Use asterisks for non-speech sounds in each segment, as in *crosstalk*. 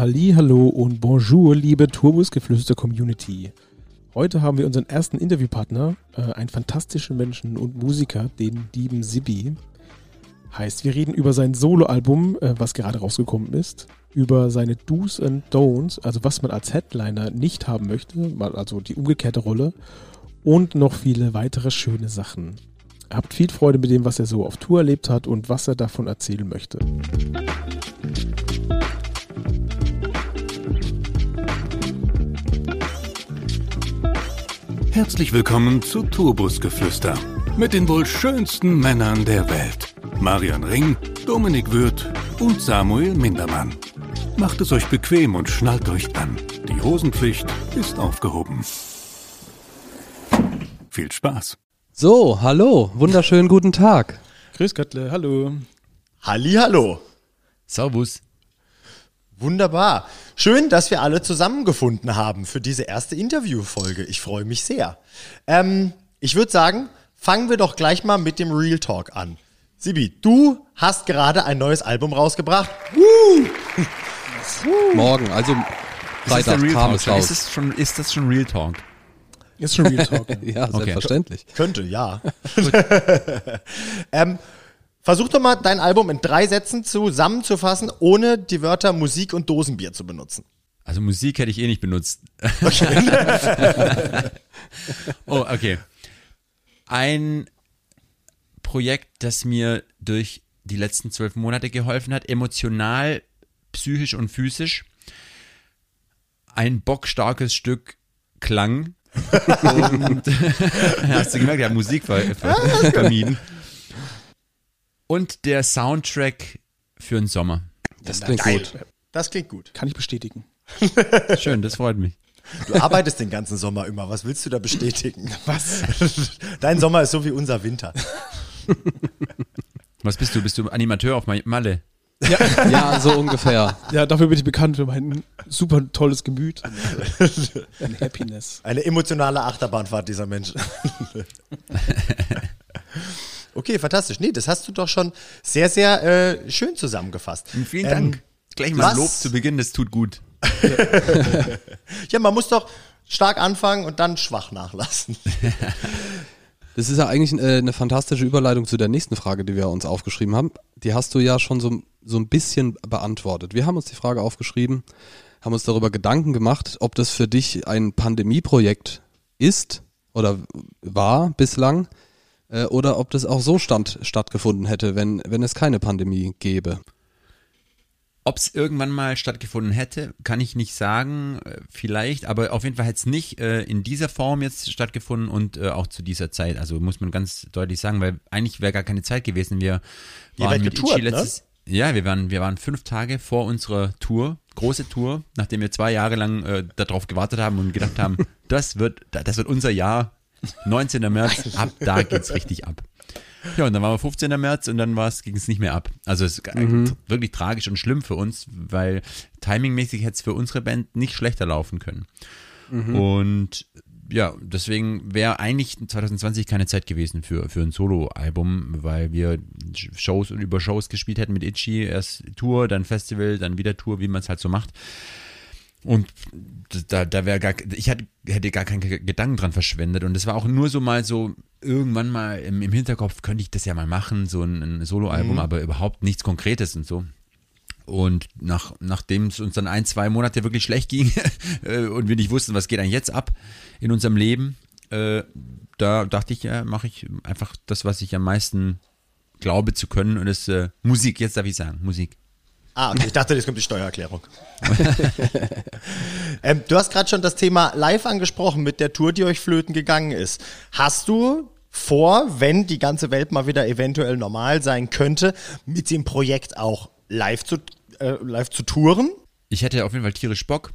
Halli, hallo und bonjour, liebe Turbusgeflüster-Community. Heute haben wir unseren ersten Interviewpartner, äh, einen fantastischen Menschen und Musiker, den lieben Sibi. Heißt, wir reden über sein Soloalbum, äh, was gerade rausgekommen ist, über seine Do's and Don'ts, also was man als Headliner nicht haben möchte, also die umgekehrte Rolle und noch viele weitere schöne Sachen. Habt viel Freude mit dem, was er so auf Tour erlebt hat und was er davon erzählen möchte. Herzlich willkommen zu Tourbusgeflüster mit den wohl schönsten Männern der Welt. Marian Ring, Dominik Würth und Samuel Mindermann. Macht es euch bequem und schnallt euch an. Die Hosenpflicht ist aufgehoben. Viel Spaß. So, hallo, wunderschönen guten Tag. Grüß Göttle, hallo. Halli, hallo. Servus. Wunderbar. Schön, dass wir alle zusammengefunden haben für diese erste Interviewfolge. Ich freue mich sehr. Ähm, ich würde sagen, fangen wir doch gleich mal mit dem Real Talk an. Sibi, du hast gerade ein neues Album rausgebracht. Woo! *laughs* Morgen, also Freitag kam es raus. Ist das, schon, ist das schon Real Talk? Ist schon Real Talk. *laughs* ja, okay. selbstverständlich. Könnte, ja. *laughs* ähm, versuch doch mal, dein Album in drei Sätzen zusammenzufassen, ohne die Wörter Musik und Dosenbier zu benutzen. Also Musik hätte ich eh nicht benutzt. Okay. *laughs* oh, okay. Ein Projekt, das mir durch die letzten zwölf Monate geholfen hat, emotional, psychisch und physisch. Ein bockstarkes Stück Klang. *laughs* und, *laughs* hast du gemerkt, ja, Musik ver ver vermieden. Und der Soundtrack für den Sommer. Das klingt Geil. gut. Das klingt gut. Kann ich bestätigen. *laughs* Schön, das freut mich. Du arbeitest den ganzen Sommer immer. Was willst du da bestätigen? *laughs* Was? *laughs* Dein Sommer ist so wie unser Winter. Was bist du? Bist du Animateur auf Malle? Ja. ja, so ungefähr. Ja, dafür bin ich bekannt für mein super tolles Gemüt. Ein Happiness. Eine emotionale Achterbahnfahrt, dieser Mensch. Okay, fantastisch. Nee, das hast du doch schon sehr, sehr äh, schön zusammengefasst. Vielen ähm, Dank. Gleich mal was? Lob zu Beginn, das tut gut. *laughs* ja, man muss doch stark anfangen und dann schwach nachlassen. *laughs* Das ist ja eigentlich äh, eine fantastische Überleitung zu der nächsten Frage, die wir uns aufgeschrieben haben. Die hast du ja schon so, so ein bisschen beantwortet. Wir haben uns die Frage aufgeschrieben, haben uns darüber Gedanken gemacht, ob das für dich ein Pandemieprojekt ist oder war bislang äh, oder ob das auch so stand, stattgefunden hätte, wenn, wenn es keine Pandemie gäbe. Ob es irgendwann mal stattgefunden hätte, kann ich nicht sagen. Äh, vielleicht, aber auf jeden Fall hätte es nicht äh, in dieser Form jetzt stattgefunden und äh, auch zu dieser Zeit. Also muss man ganz deutlich sagen, weil eigentlich wäre gar keine Zeit gewesen. Wir waren mit getourt, Ichi ne? letztes. Ne? Ja, wir waren, wir waren fünf Tage vor unserer Tour, große Tour, nachdem wir zwei Jahre lang äh, darauf gewartet haben und gedacht haben, *laughs* das wird, das wird unser Jahr. 19. März, ab da geht's richtig ab. Ja, und dann waren wir 15. März und dann ging es nicht mehr ab. Also es ist mhm. wirklich tragisch und schlimm für uns, weil timingmäßig hätte es für unsere Band nicht schlechter laufen können. Mhm. Und ja, deswegen wäre eigentlich 2020 keine Zeit gewesen für, für ein Solo-Album, weil wir Shows und über Shows gespielt hätten mit Itchy. Erst Tour, dann Festival, dann wieder Tour, wie man es halt so macht. Und da, da wäre gar, ich hatte, hätte gar keinen Gedanken dran verschwendet. Und es war auch nur so mal so, irgendwann mal im, im Hinterkopf könnte ich das ja mal machen, so ein, ein Soloalbum, mhm. aber überhaupt nichts Konkretes und so. Und nach, nachdem es uns dann ein, zwei Monate wirklich schlecht ging *laughs* äh, und wir nicht wussten, was geht dann jetzt ab in unserem Leben, äh, da dachte ich, ja, mache ich einfach das, was ich am meisten glaube zu können und das äh, Musik, jetzt darf ich sagen, Musik. Ah, okay. Ich dachte, jetzt kommt die Steuererklärung. *laughs* ähm, du hast gerade schon das Thema live angesprochen mit der Tour, die euch flöten gegangen ist. Hast du vor, wenn die ganze Welt mal wieder eventuell normal sein könnte, mit dem Projekt auch live zu, äh, live zu touren? Ich hätte auf jeden Fall tierisch Bock.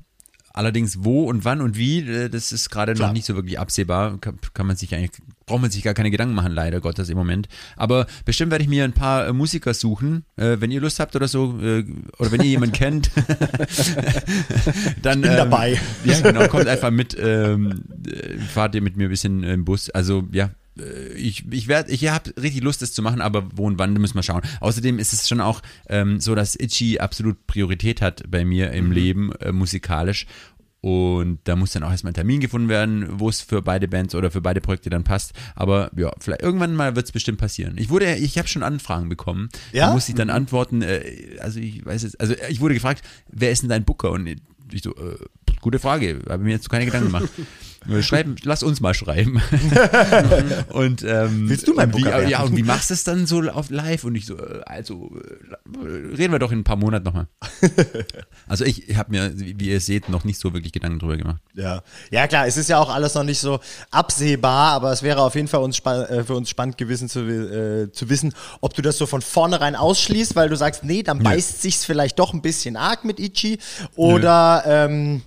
Allerdings wo und wann und wie, äh, das ist gerade noch nicht so wirklich absehbar. Kann, kann, man sich eigentlich, braucht man sich gar keine Gedanken machen, leider Gottes im Moment. Aber bestimmt werde ich mir ein paar äh, Musiker suchen, äh, wenn ihr Lust habt oder so, äh, oder wenn ihr jemanden *laughs* kennt, *laughs* dann. Ich bin ähm, dabei. Ja, genau, kommt einfach mit, ähm, fahrt ihr mit mir ein bisschen im Bus. Also ja, ich, ich werde, ich habe richtig Lust, das zu machen, aber wo und wann, da müssen wir schauen. Außerdem ist es schon auch ähm, so, dass Itchy absolut Priorität hat bei mir im Leben, äh, musikalisch. Und da muss dann auch erstmal ein Termin gefunden werden, wo es für beide Bands oder für beide Projekte dann passt. Aber ja, vielleicht irgendwann mal wird es bestimmt passieren. Ich wurde, ich habe schon Anfragen bekommen. Ja? Da muss ich dann antworten. Äh, also ich weiß jetzt, also ich wurde gefragt, wer ist denn dein Booker? Und ich so, äh, gute Frage, habe mir jetzt keine Gedanken gemacht. *laughs* Schreiben, lass uns mal schreiben. *laughs* und ähm, Willst du mein und wie, werden? Ja, und wie machst du es dann so auf live? Und ich so, äh, also äh, reden wir doch in ein paar Monaten nochmal. *laughs* also ich habe mir, wie ihr seht, noch nicht so wirklich Gedanken drüber gemacht. Ja. ja, klar, es ist ja auch alles noch nicht so absehbar, aber es wäre auf jeden Fall uns äh, für uns spannend gewesen zu, äh, zu wissen, ob du das so von vornherein ausschließt, weil du sagst, nee, dann beißt sich's vielleicht doch ein bisschen arg mit Ichi oder ähm,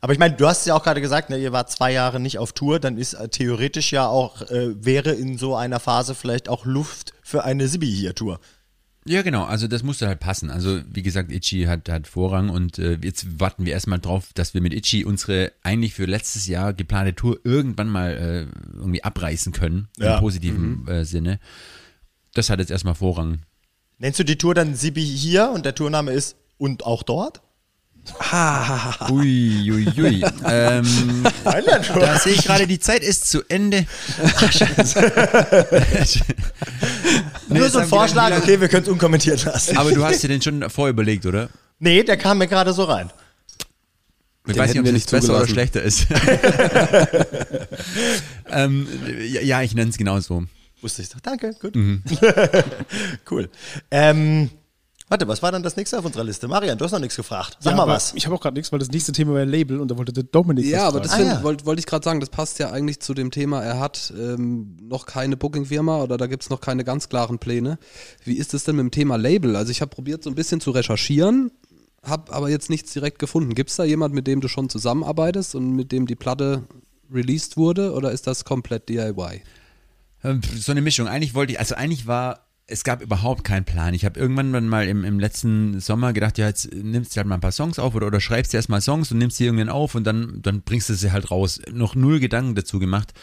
aber ich meine, du hast ja auch gerade gesagt, ne, ihr wart zwei Jahre nicht auf Tour, dann ist äh, theoretisch ja auch, äh, wäre in so einer Phase vielleicht auch Luft für eine Sibi hier Tour. Ja, genau, also das musste halt passen. Also wie gesagt, Itchy hat, hat Vorrang und äh, jetzt warten wir erstmal drauf, dass wir mit Itchy unsere eigentlich für letztes Jahr geplante Tour irgendwann mal äh, irgendwie abreißen können, Ja. im positiven äh, Sinne. Das hat jetzt erstmal Vorrang. Nennst du die Tour dann Sibi hier und der Tourname ist und auch dort? Ui, ui, ui. ähm, da sehe ich gerade, die Zeit ist zu Ende. *laughs* Nee, Nur so ein Vorschlag, okay, wir können es unkommentiert lassen. Aber du hast dir den schon vorüberlegt, oder? Nee, der kam mir gerade so rein. Ich Den weiß nicht, ob es nicht besser oder schlechter ist. *laughs* ähm, ja, ich nenne es genau so. Wusste ich doch. Danke, gut. Mhm. *laughs* cool. Ähm, warte, was war dann das nächste auf unserer Liste? Marian, du hast noch nichts gefragt. Sag Ja, mal was. Ich habe auch gerade nichts, weil das nächste Thema war ein Label und da wollte der Dominik Ja, was aber das. Ah, ja. wollte wollt ich gerade sagen, das passt ja eigentlich zu dem Thema, er hat ähm, noch keine Booking-Firma oder da gibt es noch keine ganz klaren Pläne. Wie ist es denn mit dem Thema Label? Also ich habe probiert so ein bisschen zu recherchieren, habe aber jetzt nichts direkt gefunden. Gibt es da jemand, mit dem du schon zusammenarbeitest und mit dem die Platte released wurde oder ist das komplett DIY? Ähm, So eine Mischung. Eigentlich wollte ich, also eigentlich war, es gab überhaupt keinen Plan. Ich habe irgendwann dann mal im, im letzten Sommer gedacht, ja, jetzt nimmst du halt mal ein paar Songs auf oder, oder schreibst dir erstmal Songs und nimmst die irgendwann auf und dann, dann bringst du sie halt raus. Noch null Gedanken dazu gemacht.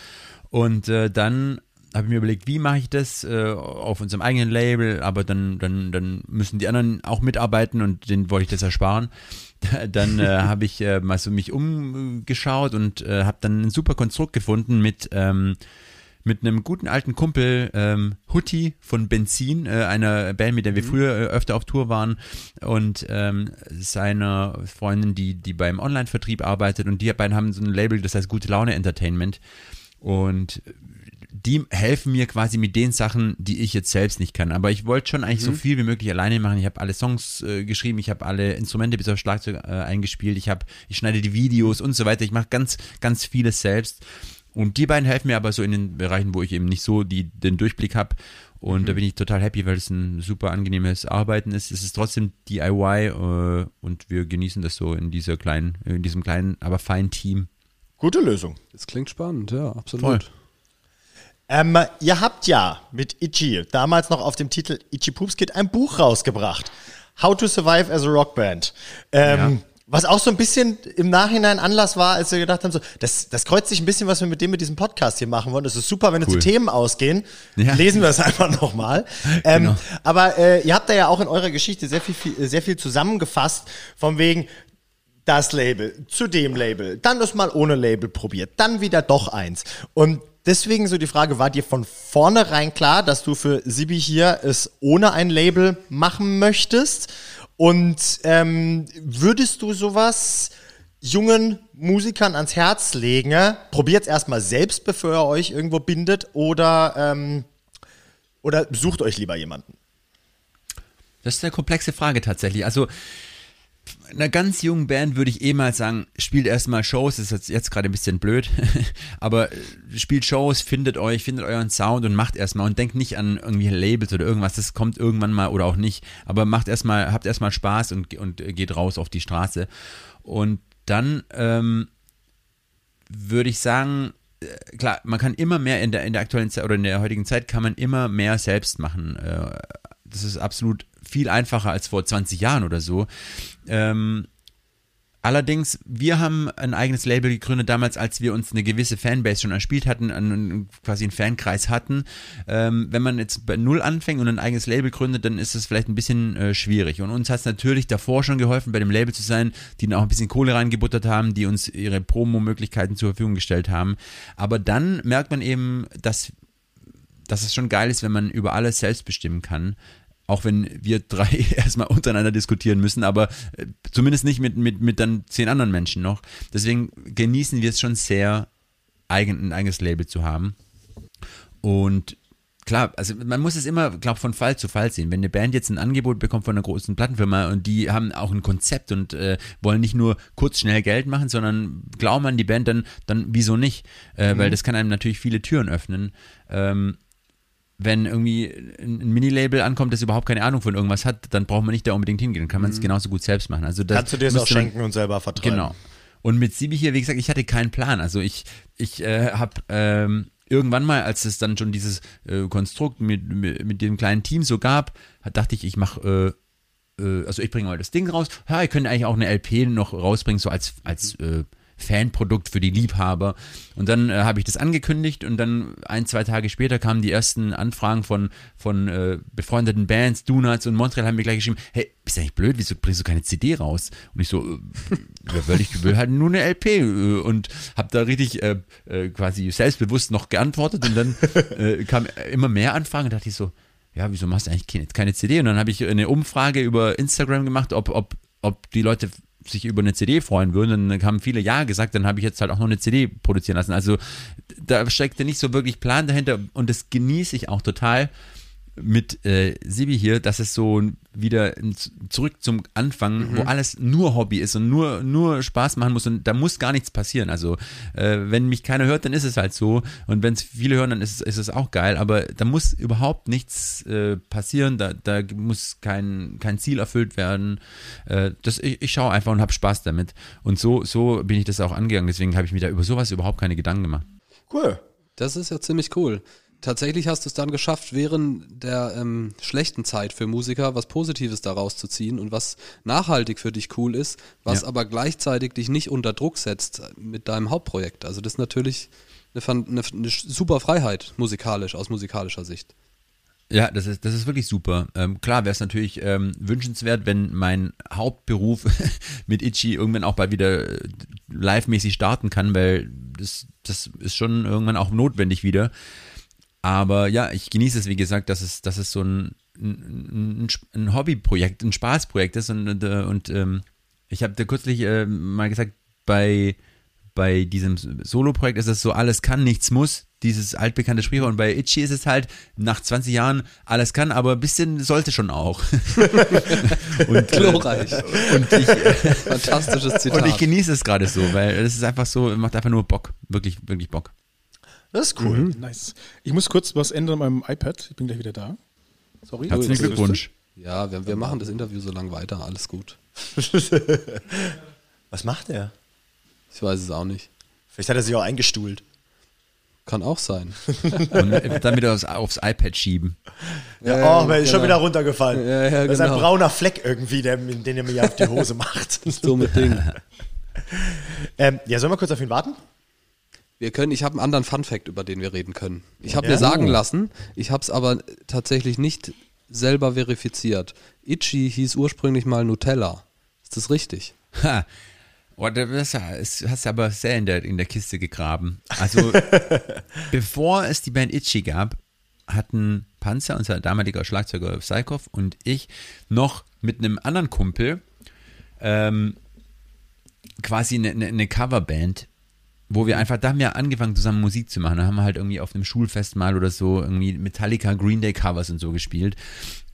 Und äh, dann habe ich mir überlegt, wie mache ich das äh, auf unserem eigenen Label, aber dann, dann, dann müssen die anderen auch mitarbeiten und denen wollte ich das ersparen. *laughs* Dann äh, *laughs* habe ich äh, mal so mich umgeschaut und äh, habe dann ein super Konstrukt gefunden mit ähm, mit einem guten alten Kumpel, ähm, Hutti von Benzin, äh, einer Band, mit der wir früher äh, öfter auf Tour waren, und ähm, seiner Freundin, die, die beim Online-Vertrieb arbeitet, und die beiden haben so ein Label, das heißt Gute Laune Entertainment. Und die helfen mir quasi mit den Sachen, die ich jetzt selbst nicht kann. Aber ich wollte schon eigentlich so viel wie möglich alleine machen. Ich habe alle Songs äh, geschrieben, ich habe alle Instrumente bis auf Schlagzeug äh, eingespielt, ich habe, ich schneide die Videos und so weiter. Ich mache ganz, ganz vieles selbst. Und die beiden helfen mir aber so in den Bereichen, wo ich eben nicht so die, den Durchblick habe. Und da bin ich total happy, weil es ein super angenehmes Arbeiten ist. Es ist trotzdem DIY äh, und wir genießen das so in dieser kleinen, in diesem kleinen, aber feinen Team. Gute Lösung. Das klingt spannend, ja, absolut. Voll. Ähm, ihr habt ja mit Itchy, damals noch auf dem Titel Itchy Poops Kid, ein Buch rausgebracht. How to Survive as a Rockband. Ähm, Was auch so ein bisschen im Nachhinein Anlass war, als wir gedacht haben, so, das, das kreuzt sich ein bisschen, was wir mit dem mit diesem Podcast hier machen wollen. Das ist super, wenn uns Cool. die Themen ausgehen. Ja. Lesen wir es einfach nochmal. *laughs* Ähm, Genau. Aber äh, ihr habt da ja auch in eurer Geschichte sehr viel, viel, sehr viel zusammengefasst, von wegen, das Label, zu dem Label, dann das mal ohne Label probiert, dann wieder doch eins. Und deswegen so die Frage, war dir von vornherein klar, dass du für Sibi hier es ohne ein Label machen möchtest? Und ähm, würdest du sowas jungen Musikern ans Herz legen? Probiert erstmal selbst, bevor ihr euch irgendwo bindet, oder, ähm, oder sucht euch lieber jemanden? Das ist eine komplexe Frage tatsächlich. Also einer ganz jungen Band würde ich eh mal sagen, spielt erstmal Shows, das ist jetzt, jetzt gerade ein bisschen blöd, *laughs* aber äh, spielt Shows, findet euch, findet euren Sound und macht erstmal und denkt nicht an irgendwie Labels oder irgendwas, das kommt irgendwann mal oder auch nicht, aber macht erstmal, habt erstmal Spaß und, und geht raus auf die Straße. Und dann ähm, würde ich sagen, äh, klar, man kann immer mehr in der, in der aktuellen Zeit oder in der heutigen Zeit kann man immer mehr selbst machen. Äh, Das ist absolut viel einfacher als vor 20 Jahren oder so. Ähm, Allerdings, wir haben ein eigenes Label gegründet damals, als wir uns eine gewisse Fanbase schon erspielt hatten, einen, quasi einen Fankreis hatten. Ähm, wenn man jetzt bei Null anfängt und ein eigenes Label gründet, dann ist es vielleicht ein bisschen äh, schwierig. Und uns hat es natürlich davor schon geholfen, bei dem Label zu sein, die dann auch ein bisschen Kohle reingebuttert haben, die uns ihre Promo-Möglichkeiten zur Verfügung gestellt haben. Aber dann merkt man eben, dass dass es schon geil ist, wenn man über alles selbst bestimmen kann auch wenn wir drei *laughs* erstmal untereinander diskutieren müssen, aber äh, zumindest nicht mit, mit, mit dann zehn anderen Menschen noch. Deswegen genießen wir es schon sehr, eigen, ein eigenes Label zu haben. Und klar, also man muss es immer, glaube von Fall zu Fall sehen. Wenn eine Band jetzt ein Angebot bekommt von einer großen Plattenfirma und die haben auch ein Konzept und äh, wollen nicht nur kurz schnell Geld machen, sondern glauben an die Band, dann, dann wieso nicht? Äh, mhm. Weil das kann einem natürlich viele Türen öffnen. Ähm, wenn irgendwie ein Minilabel ankommt, das überhaupt keine Ahnung von irgendwas hat, dann braucht man nicht da unbedingt hingehen. Dann kann man es mhm. genauso gut selbst machen. Also das Kannst du dir es auch schenken und selber vertrauen. Genau. Und mit Sibi hier, wie gesagt, ich hatte keinen Plan. Also ich, ich äh, habe ähm, irgendwann mal, als es dann schon dieses äh, Konstrukt mit, mit, mit, dem kleinen Team so gab, dachte ich, ich mache, äh, äh, also ich bringe mal das Ding raus. Ja, ich könnte eigentlich auch eine LP noch rausbringen, so als, als äh, Fanprodukt für die Liebhaber. Und dann äh, habe ich das angekündigt und dann ein, zwei Tage später kamen die ersten Anfragen von, von äh, befreundeten Bands, Donuts und Montreal haben mir gleich geschrieben, hey, bist du eigentlich blöd, wieso bringst du keine CD raus? Und ich so, äh, will, ich will halt nur eine LP äh, und habe da richtig äh, äh, quasi selbstbewusst noch geantwortet und dann äh, kam immer mehr Anfragen und dachte ich so, ja, wieso machst du eigentlich keine, keine CD? Und dann habe ich eine Umfrage über Instagram gemacht, ob, ob, ob die Leute sich über eine CD freuen würden. Dann haben viele Ja gesagt, dann habe ich jetzt halt auch noch eine CD produzieren lassen. Also da steckte nicht so wirklich Plan dahinter und das genieße ich auch total mit äh, Sibi hier, dass es so wieder zurück zum Anfang, mhm. wo alles nur Hobby ist und nur, nur Spaß machen muss und da muss gar nichts passieren. Also, äh, wenn mich keiner hört, dann ist es halt so und wenn es viele hören, dann ist es, ist es auch geil, aber da muss überhaupt nichts äh, passieren, da, da muss kein, kein Ziel erfüllt werden. Äh, das, ich, ich schaue einfach und habe Spaß damit. Und so, so bin ich das auch angegangen, deswegen habe ich mir da über sowas überhaupt keine Gedanken gemacht. Cool. Das ist ja ziemlich cool tatsächlich hast du es dann geschafft, während der ähm, schlechten Zeit für Musiker was Positives daraus zu ziehen und was nachhaltig für dich cool ist, was ja. aber gleichzeitig dich nicht unter Druck setzt mit deinem Hauptprojekt. Also das ist natürlich eine, eine, eine super Freiheit musikalisch, aus musikalischer Sicht. Ja, das ist, das ist wirklich super. Ähm, klar wäre es natürlich ähm, wünschenswert, wenn mein Hauptberuf *laughs* mit Itchy irgendwann auch bald wieder äh, live-mäßig starten kann, weil das, das ist schon irgendwann auch notwendig wieder. Aber ja, ich genieße es, wie gesagt, dass es, dass es so ein, ein, ein Hobbyprojekt, ein Spaßprojekt ist. Und, und, äh, und ähm, ich habe da kürzlich äh, mal gesagt, bei, bei diesem Solo-Projekt ist es so, alles kann, nichts muss, dieses altbekannte Sprichwort. Und bei Itchy ist es halt nach 20 Jahren, alles kann, aber ein bisschen sollte schon auch. *laughs* und, äh, Glorreich. Und ich, Fantastisches Zitat. *laughs* Und ich genieße es gerade so, weil es ist einfach so, macht einfach nur Bock. Wirklich, wirklich Bock. Das ist cool. Mhm. Nice. Ich muss kurz was ändern an meinem iPad. Ich bin gleich wieder da. Sorry. Herzlichen Glückwunsch. Ja, wir, wir machen das Interview so lange weiter. Alles gut. *laughs* was macht er? Ich weiß es auch nicht. Vielleicht hat er sich auch eingestuhlt. Kann auch sein. *laughs* Und dann wieder aufs, aufs iPad schieben. Ja, ja oh, ist genau. schon wieder runtergefallen. Ja, ja, das ist ein genau. brauner Fleck irgendwie, der, den er mir auf die Hose macht. *laughs* so mit Ding. ähm, ja, sollen wir kurz auf ihn warten? Wir können, ich habe einen anderen Fun-Fact, über den wir reden können. Ich habe ja. mir sagen lassen, ich habe es aber tatsächlich nicht selber verifiziert. Itchy hieß ursprünglich mal Nutella. Ist das richtig? Ha. Oh, das hast du aber sehr in der, in der Kiste gegraben. Also, *laughs* bevor es die Band Itchy gab, hatten Panzer, unser damaliger Schlagzeuger Psychoff und ich noch mit einem anderen Kumpel ähm, quasi eine, eine Coverband wo wir einfach, da haben wir angefangen zusammen Musik zu machen. Da haben wir halt irgendwie auf einem Schulfest mal oder so irgendwie Metallica, Green Day Covers und so gespielt.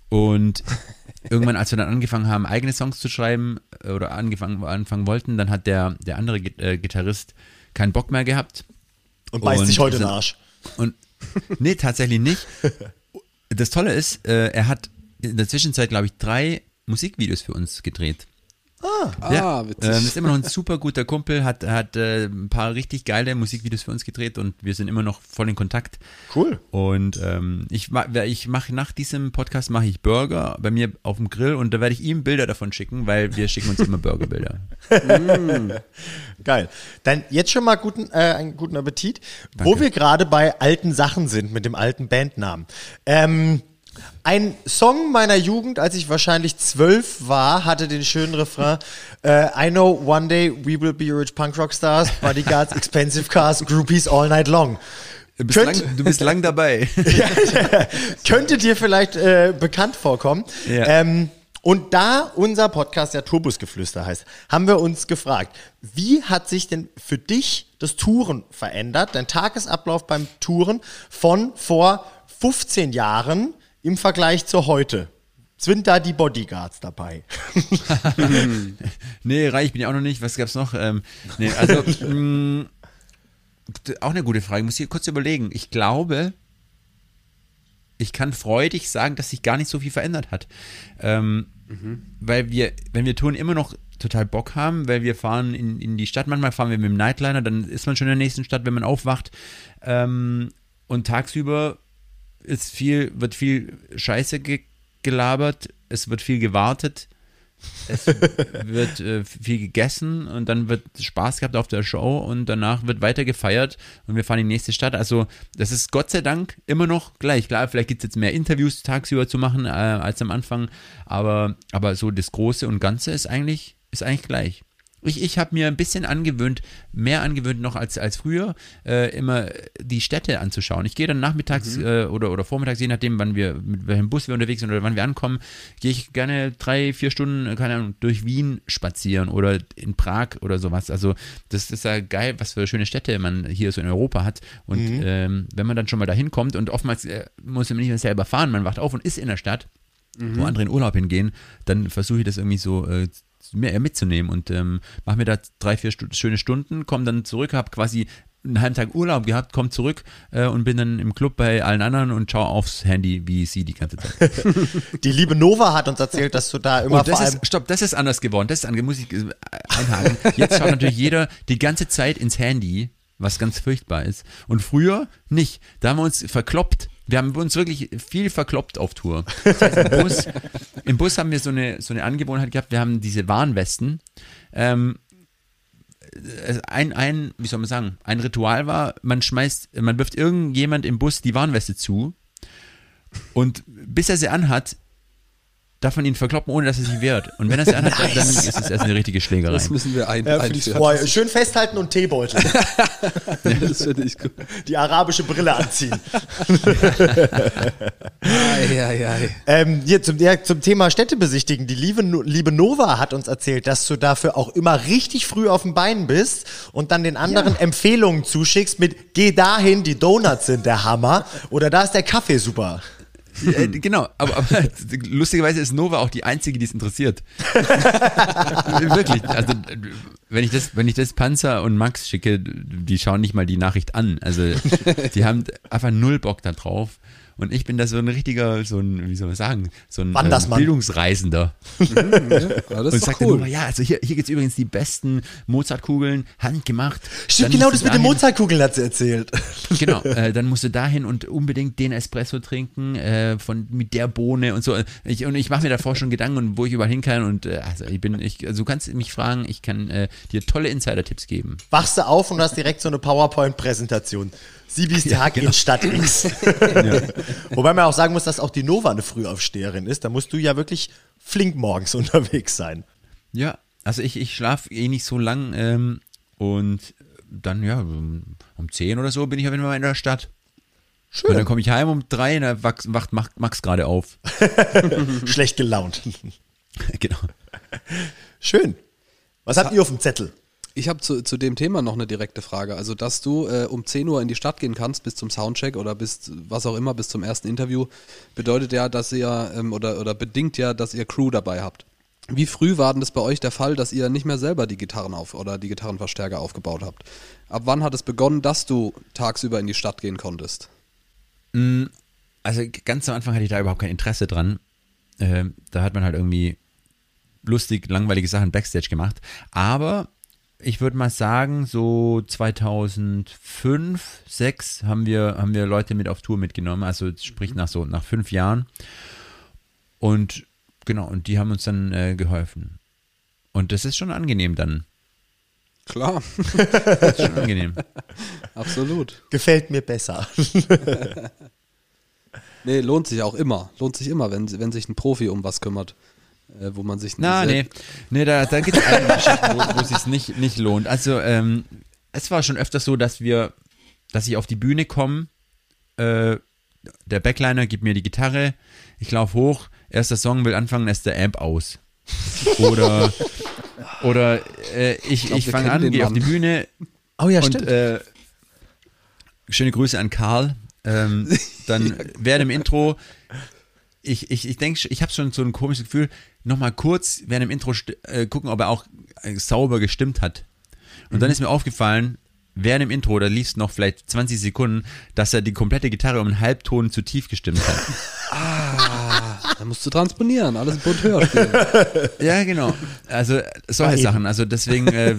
Und irgendwann, als wir dann angefangen haben, eigene Songs zu schreiben äh, oder angefangen, anfangen wollten, dann hat der, der andere äh, Gitarrist keinen Bock mehr gehabt. Und beißt und sich heute den Arsch. Und nee, tatsächlich nicht. Das Tolle ist, äh, er hat in der Zwischenzeit, glaube ich, drei Musikvideos für uns gedreht. Ah, ja, Ah, witzig. ähm, ist immer noch ein super guter Kumpel, hat, hat äh, ein paar richtig geile Musikvideos für uns gedreht und wir sind immer noch voll in Kontakt. Cool. Und ähm, ich, ich mache nach diesem Podcast mache ich Burger bei mir auf dem Grill und da werde ich ihm Bilder davon schicken, weil wir schicken uns immer Burgerbilder. Geil. Dann jetzt schon mal guten, äh, einen guten Appetit. Wo wir gerade bei alten Sachen sind mit dem alten Bandnamen. Ähm, ein Song meiner Jugend, als ich wahrscheinlich zwölf war, hatte den schönen Refrain äh, I know one day we will be rich punk rock stars, bodyguards, expensive cars, groupies all night long. Du bist, Könnt- lang, du bist lang dabei. *laughs* Könnte dir vielleicht äh, bekannt vorkommen. Ja. Ähm, und da unser Podcast ja Turbusgeflüster heißt, haben wir uns gefragt, wie hat sich denn für dich das Touren verändert, dein Tagesablauf beim Touren von vor 15 Jahren im Vergleich zu heute? Sind da die Bodyguards dabei? *laughs* nee, reich bin ich auch noch nicht. Was gab's noch? Ähm, nee, also, *laughs* mh, auch eine gute Frage. Ich muss hier kurz überlegen. Ich glaube, ich kann freudig sagen, dass sich gar nicht so viel verändert hat. Ähm, Weil wir, wenn wir Touren immer noch total Bock haben, weil wir fahren in, in die Stadt, manchmal fahren wir mit dem Nightliner, dann ist man schon in der nächsten Stadt, wenn man aufwacht. Ähm, und tagsüber ist viel, wird viel Scheiße ge gelabert, es wird viel gewartet, es *laughs* wird äh, viel gegessen und dann wird Spaß gehabt auf der Show und danach wird weiter gefeiert und wir fahren in die nächste Stadt. Also das ist Gott sei Dank immer noch gleich. Klar, vielleicht gibt es jetzt mehr Interviews tagsüber zu machen äh, als am Anfang, aber, aber so das Große und Ganze ist eigentlich, ist eigentlich gleich. Ich, ich habe mir ein bisschen angewöhnt, mehr angewöhnt noch als, als früher, äh, immer die Städte anzuschauen. Ich gehe dann nachmittags äh, oder, oder vormittags, je nachdem, wann wir, mit welchem Bus wir unterwegs sind oder wann wir ankommen, gehe ich gerne drei, vier Stunden, äh, keine Ahnung, durch Wien spazieren oder in Prag oder sowas. Also das ist ja geil, was für schöne Städte man hier so in Europa hat. Und ähm, wenn man dann schon mal dahin kommt und oftmals äh, muss man nicht mehr selber fahren, man wacht auf und ist in der Stadt, wo andere in Urlaub hingehen, dann versuche ich das irgendwie so äh, mehr mitzunehmen und ähm, mache mir da drei, vier Stu schöne Stunden, komme dann zurück, habe quasi einen halben Tag Urlaub gehabt, komme zurück äh, und bin dann im Club bei allen anderen und schaue aufs Handy, wie sie die ganze Zeit. *laughs* Die liebe Nova hat uns erzählt, dass du da immer Und das vor allem ist, stopp, das ist anders geworden. Das ist anders, muss ich äh, einhaken. Jetzt schaut natürlich jeder die ganze Zeit ins Handy, was ganz furchtbar ist. Und früher nicht. Da haben wir uns verkloppt. Wir haben uns wirklich viel verkloppt auf Tour. Das heißt, im, *laughs* Bus, Im Bus haben wir so eine, so eine Angewohnheit gehabt, wir haben diese Warnwesten. Ähm, äh, ein, ein, wie soll man sagen, ein Ritual war, man schmeißt, man wirft irgendjemand im Bus die Warnweste zu und bis er sie anhat, darf man ihn verkloppen, ohne dass er sich wehrt. Und wenn er sie anhat, dann- dann ist es erst eine richtige Schlägerei. Das müssen wir ein, ja, boah, schön festhalten und Teebeutel. *laughs* Das finde ich gut. die arabische Brille anziehen. Ei, ei, ei. Ähm, hier zum, ja, zum Thema Städtebesichtigen. Die liebe, liebe Nova hat uns erzählt, dass du dafür auch immer richtig früh auf den Beinen bist und dann den anderen Empfehlungen zuschickst mit geh dahin, die Donuts sind der Hammer oder da ist der Kaffee super. Äh, genau, aber, aber *laughs* lustigerweise ist Nova auch die einzige, die es interessiert. *laughs* Wirklich. Also wenn ich das, wenn ich das Panzer und Max schicke, die schauen nicht mal die Nachricht an. Also *laughs* die haben einfach null Bock da drauf. Und ich bin da so ein richtiger, so ein, wie soll man sagen, so ein äh. Bildungsreisender. Ja, *laughs* das Und sagt doch dann cool. Nova, ja, also hier, hier gibt es übrigens die besten Mozartkugeln, handgemacht. Stimmt, genau das mit den Mozartkugeln hat sie erzählt. *laughs* Genau, äh, dann musst du dahin und unbedingt den Espresso trinken äh, von mit der Bohne und so. Ich, und ich mache mir davor schon Gedanken und wo ich überall hin kann und äh, also ich bin, ich, also du kannst mich fragen, ich kann äh, dir tolle Insider-Tipps geben. Wachst du auf und hast direkt so eine PowerPoint-Präsentation. Sibis Tag in Stadt X. *laughs* Wobei man auch sagen muss, dass auch die Nova eine Frühaufsteherin ist. Da musst du ja wirklich flink morgens *laughs* unterwegs sein. Ja, also ich, ich schlafe eh nicht so lang ähm, und dann ja, um um 10 oder so bin ich auf jeden Fall in der Stadt. Und dann Schön. komme ich heim um drei und da wacht, wacht Max, Max gerade auf. *laughs* Schlecht gelaunt. genau. Schön. Was habt ihr auf dem Zettel? Ich habe zu, zu dem Thema noch eine direkte Frage. Also, dass du äh, um 10 Uhr in die Stadt gehen kannst, bis zum Soundcheck oder bis was auch immer, bis zum ersten Interview, bedeutet ja, dass ihr ähm, oder, oder bedingt ja, dass ihr Crew dabei habt. Wie früh war denn das bei euch der Fall, dass ihr nicht mehr selber die Gitarren auf oder die Gitarrenverstärker aufgebaut habt? Ab wann hat es begonnen, dass du tagsüber in die Stadt gehen konntest? Also ganz am Anfang hatte ich da überhaupt kein Interesse dran. Ähm, da hat man halt irgendwie lustig, langweilige Sachen Backstage gemacht. Aber ich würde mal sagen, so 2005, 2006 haben wir, haben wir Leute mit auf Tour mitgenommen, also sprich nach so nach fünf Jahren. Und genau, und die haben uns dann äh, geholfen. Und das ist schon angenehm dann. Klar, *laughs* Das ist schon angenehm. *laughs* absolut. Gefällt mir besser. *laughs* Nee, lohnt sich auch immer. Lohnt sich immer, wenn, wenn sich ein Profi um was kümmert. Äh, wo man sich Na, nee. Nee, da, da gibt es einige *laughs* Geschichten, wo, wo es sich nicht, nicht lohnt. Also, ähm, es war schon öfters so, dass wir, dass ich auf die Bühne komme, äh, der Backliner gibt mir die Gitarre, ich laufe hoch, erster Song will anfangen, ist der Amp aus. Oder, *laughs* oder äh, ich, glaub, ich wir fange an, gehe auf die Bühne Oh ja, und äh, schöne Grüße an Karl. Ähm, *laughs* dann während dem Intro, ich, ich, ich denke, ich habe schon so ein komisches Gefühl, nochmal kurz während dem Intro äh, gucken, ob er auch äh, sauber gestimmt hat. Und dann ist mir aufgefallen, während dem Intro, da lief noch vielleicht 20 Sekunden, dass er die komplette Gitarre um einen Halbton zu tief gestimmt hat. *laughs* *laughs* Da musst du transponieren, alles bunt höher spielen. Ja, genau. Also solche Eben. Sachen. Also deswegen, äh,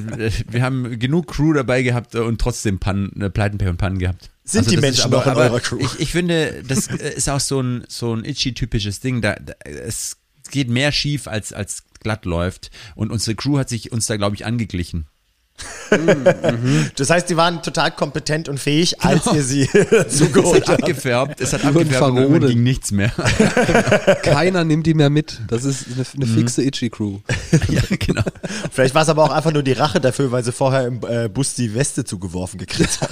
wir haben genug Crew dabei gehabt äh, und trotzdem Pannen, äh, Pleiten, Pech und Pannen gehabt. Sind also die Menschen noch in eurer Crew? Ich, ich finde, das äh, ist auch so ein, so ein Itchy-typisches Ding. Da, da, es geht mehr schief, als, als glatt läuft. Und unsere Crew hat sich uns da, glaube ich, angeglichen. Das heißt, die waren total kompetent und fähig, als ihr sie *laughs* Es zugeholt hat habt. abgefärbt, es hat abgefärbt und ging nichts mehr. *laughs* Keiner nimmt die mehr mit. Das ist eine, eine Mhm. fixe Itchy-Crew. *laughs* ja, genau. Vielleicht war es aber auch einfach nur die Rache dafür, weil sie vorher im äh, Bus die Weste zugeworfen gekriegt hat.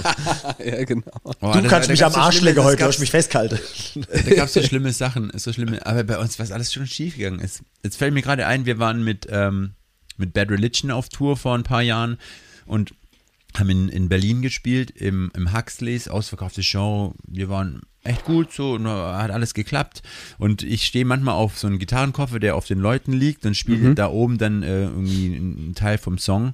ja, genau. Oh, Du kannst mich am Arsch das heute, weil ich mich festhalte. Da gab es so schlimme Sachen, so schlimme, aber bei uns was alles schon schief gegangen ist. Jetzt fällt mir gerade ein, wir waren mit, ähm, mit Bad Religion auf Tour vor ein paar Jahren und haben in, in Berlin gespielt, im, im Huxleys, ausverkaufte Show. Wir waren echt gut so hat alles geklappt. Und ich stehe manchmal auf so einem Gitarrenkoffer, der auf den Leuten liegt und spiele da oben dann äh, irgendwie einen Teil vom Song.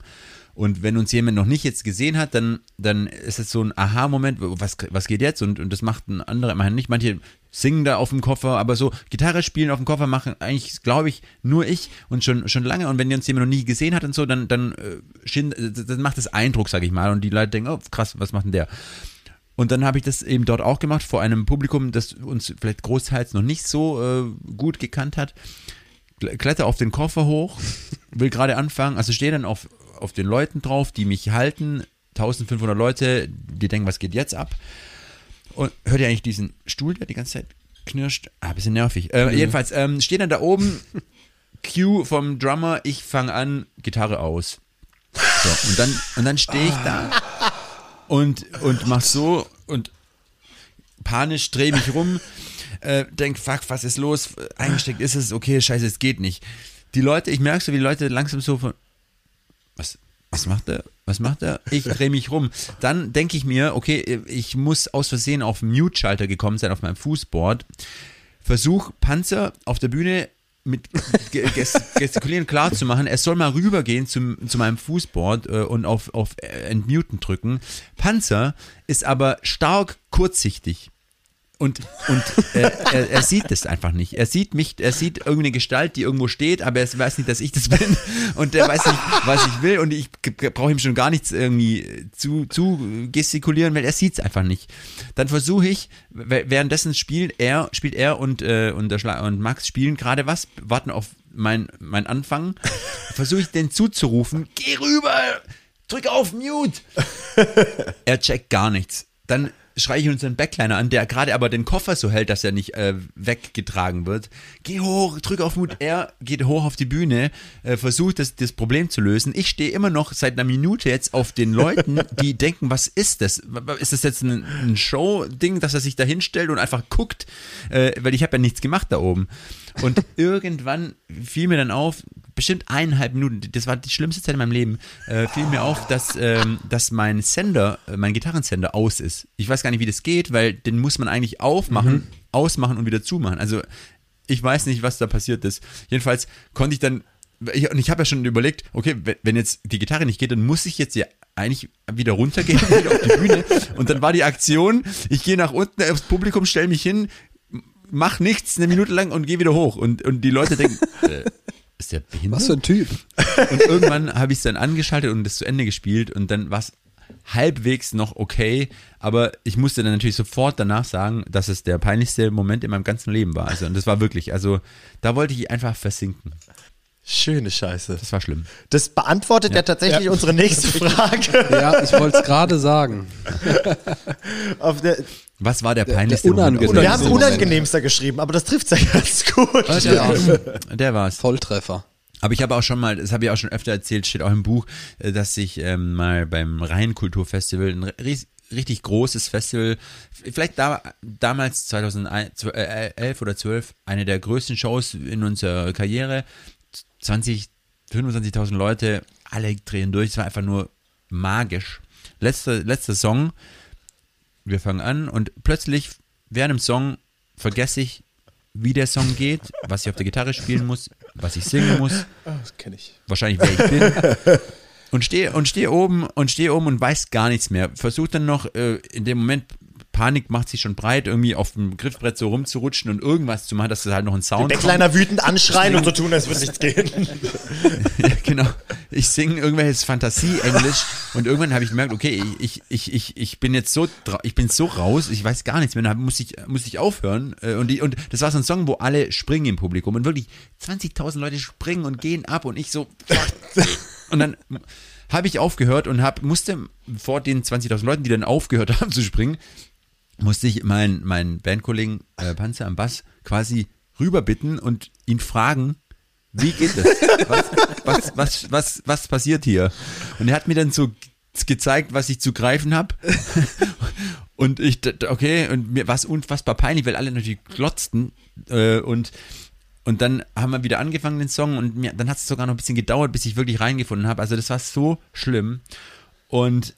Und wenn uns jemand noch nicht jetzt gesehen hat, dann, dann ist es so ein Aha-Moment, was, was geht jetzt? Und, und das macht ein anderer, machen nicht manche singen da auf dem Koffer, aber so Gitarre spielen auf dem Koffer machen eigentlich, glaube ich, nur ich und schon, schon lange. Und wenn uns jemand noch nie gesehen hat und so, dann, dann, äh, schien- dann macht das Eindruck, sage ich mal. Und die Leute denken, oh krass, was macht denn der? Und dann habe ich das eben dort auch gemacht, vor einem Publikum, das uns vielleicht großteils noch nicht so äh, gut gekannt hat. Kle- Kletter auf den Koffer hoch, *laughs* will gerade anfangen, also stehe dann auf, auf den Leuten drauf, die mich halten, 1500 Leute, die denken, was geht jetzt ab? Und hört ihr eigentlich diesen Stuhl, der die ganze Zeit knirscht? Ah, bisschen nervig. Äh, Jedenfalls, ähm, stehe dann da oben, Cue vom Drummer, ich fange an, Gitarre aus. So, und dann, und dann stehe ich da und, und mach so und panisch drehe mich rum, äh, denk, fuck, was ist los? Eingesteckt ist es, okay, scheiße, es geht nicht. Die Leute, ich merke so, wie die Leute langsam so von, was, was macht er? Was macht er? Ich drehe mich rum. Dann denke ich mir, okay, ich muss aus Versehen auf Mute-Schalter gekommen sein auf meinem Fußboard. Versuch Panzer auf der Bühne mit *laughs* ge- ges gestikulieren klar zu machen, er soll mal rübergehen zum, zu meinem Fußboard äh, und auf, auf äh, Entmuten drücken. Panzer ist aber stark kurzsichtig. Und, und äh, er, er sieht das einfach nicht. Er sieht mich, er sieht irgendeine Gestalt, die irgendwo steht, aber er weiß nicht, dass ich das bin. Und er weiß nicht, was ich will. Und ich brauche ihm schon gar nichts irgendwie zu, zu gestikulieren, weil er sieht es einfach nicht. Dann versuche ich, währenddessen spielt er, spielt er und, äh, und, der und Max spielen gerade was, warten auf mein, mein Anfang. Versuche ich den zuzurufen, geh rüber, drück auf Mute. Er checkt gar nichts. Dann schreie ich unseren Backliner an, der gerade aber den Koffer so hält, dass er nicht äh, weggetragen wird. Geh hoch, drück auf Mut. Er geht hoch auf die Bühne, äh, versucht das, das Problem zu lösen. Ich stehe immer noch seit einer Minute jetzt auf den Leuten, *laughs* die denken, was ist das? Ist das jetzt ein, ein Show-Ding, dass er sich da hinstellt und einfach guckt? Äh, weil ich habe ja nichts gemacht da oben. Und irgendwann fiel mir dann auf, bestimmt eineinhalb Minuten, das war die schlimmste Zeit in meinem Leben, äh, fiel mir auf, dass, ähm, dass mein Sender, äh, mein Gitarrensender aus ist. Ich weiß gar nicht, wie das geht, weil den muss man eigentlich aufmachen, ausmachen und wieder zumachen. Also ich weiß nicht, was da passiert ist. Jedenfalls konnte ich dann, ich, und ich habe ja schon überlegt, okay, wenn, wenn jetzt die Gitarre nicht geht, dann muss ich jetzt ja eigentlich wieder runtergehen, *laughs* wieder auf die Bühne. Und dann war die Aktion, ich gehe nach unten aufs Publikum, stelle mich hin, mach nichts eine Minute lang und geh wieder hoch. Und, und die Leute denken, *laughs* äh, ist der behindert? Was für ein Typ. Und irgendwann habe ich es dann angeschaltet und das zu Ende gespielt und dann war es halbwegs noch okay, aber ich musste dann natürlich sofort danach sagen, dass es der peinlichste Moment in meinem ganzen Leben war. Also, und das war wirklich, also da wollte ich einfach versinken. Schöne Scheiße. Das war schlimm. Das beantwortet ja, tatsächlich Ja. unsere nächste *laughs* Frage. Ja, ich wollte es gerade sagen. Auf der, Was war der der peinlichste Moment? unangenehme- wir haben unangenehmster geschrieben, aber das trifft ja ganz gut. Der, *laughs* der war's. Volltreffer. Aber ich habe auch schon mal, das habe ich auch schon öfter erzählt, steht auch im Buch, äh, dass ich ähm, mal beim Rheinkulturfestival, ein ries- richtig großes Festival, vielleicht da, damals 2011 oder 12, eine der größten Shows in unserer Karriere, 20, 25.000 Leute, alle drehen durch, es war einfach nur magisch. Letzter, letzter Song, wir fangen an und plötzlich während dem Song vergesse ich, wie der Song geht, was ich auf der Gitarre spielen muss, was ich singen muss, Ah, das kenne ich. wahrscheinlich wer ich bin. Und stehe und stehe oben und stehe oben und weiß gar nichts mehr. Versuche dann noch äh, in dem Moment, Panik macht sich schon breit, irgendwie auf dem Griffbrett so rumzurutschen und irgendwas zu machen, dass es halt noch ein Sound Der kommt. Kleiner wütend anschreien und so tun, als würde nichts gehen. *laughs* Ja, genau. Ich singe irgendwelches Fantasie-Englisch und irgendwann habe ich gemerkt, okay, ich, ich, ich, ich bin jetzt so, ich bin so raus, ich weiß gar nichts mehr, dann muss ich, muss ich aufhören. Äh, Und, die, und das war so ein Song, wo alle springen im Publikum und wirklich 20.000 Leute springen und gehen ab und ich so, und dann habe ich aufgehört und hab, musste vor den 20.000 Leuten, die dann aufgehört *laughs* haben zu springen, musste ich meinen, meinen Bandkollegen äh, Panzer am Bass quasi rüberbitten und ihn fragen, wie geht das? Was, was, was, was, was passiert hier? Und er hat mir dann so gezeigt, was ich zu greifen habe. *laughs* Und ich, okay, und mir war es unfassbar peinlich, weil alle natürlich glotzten. Äh, und, und dann haben wir wieder angefangen, den Song, und mir, dann hat es sogar noch ein bisschen gedauert, bis ich wirklich reingefunden habe. Also das war so schlimm. Und,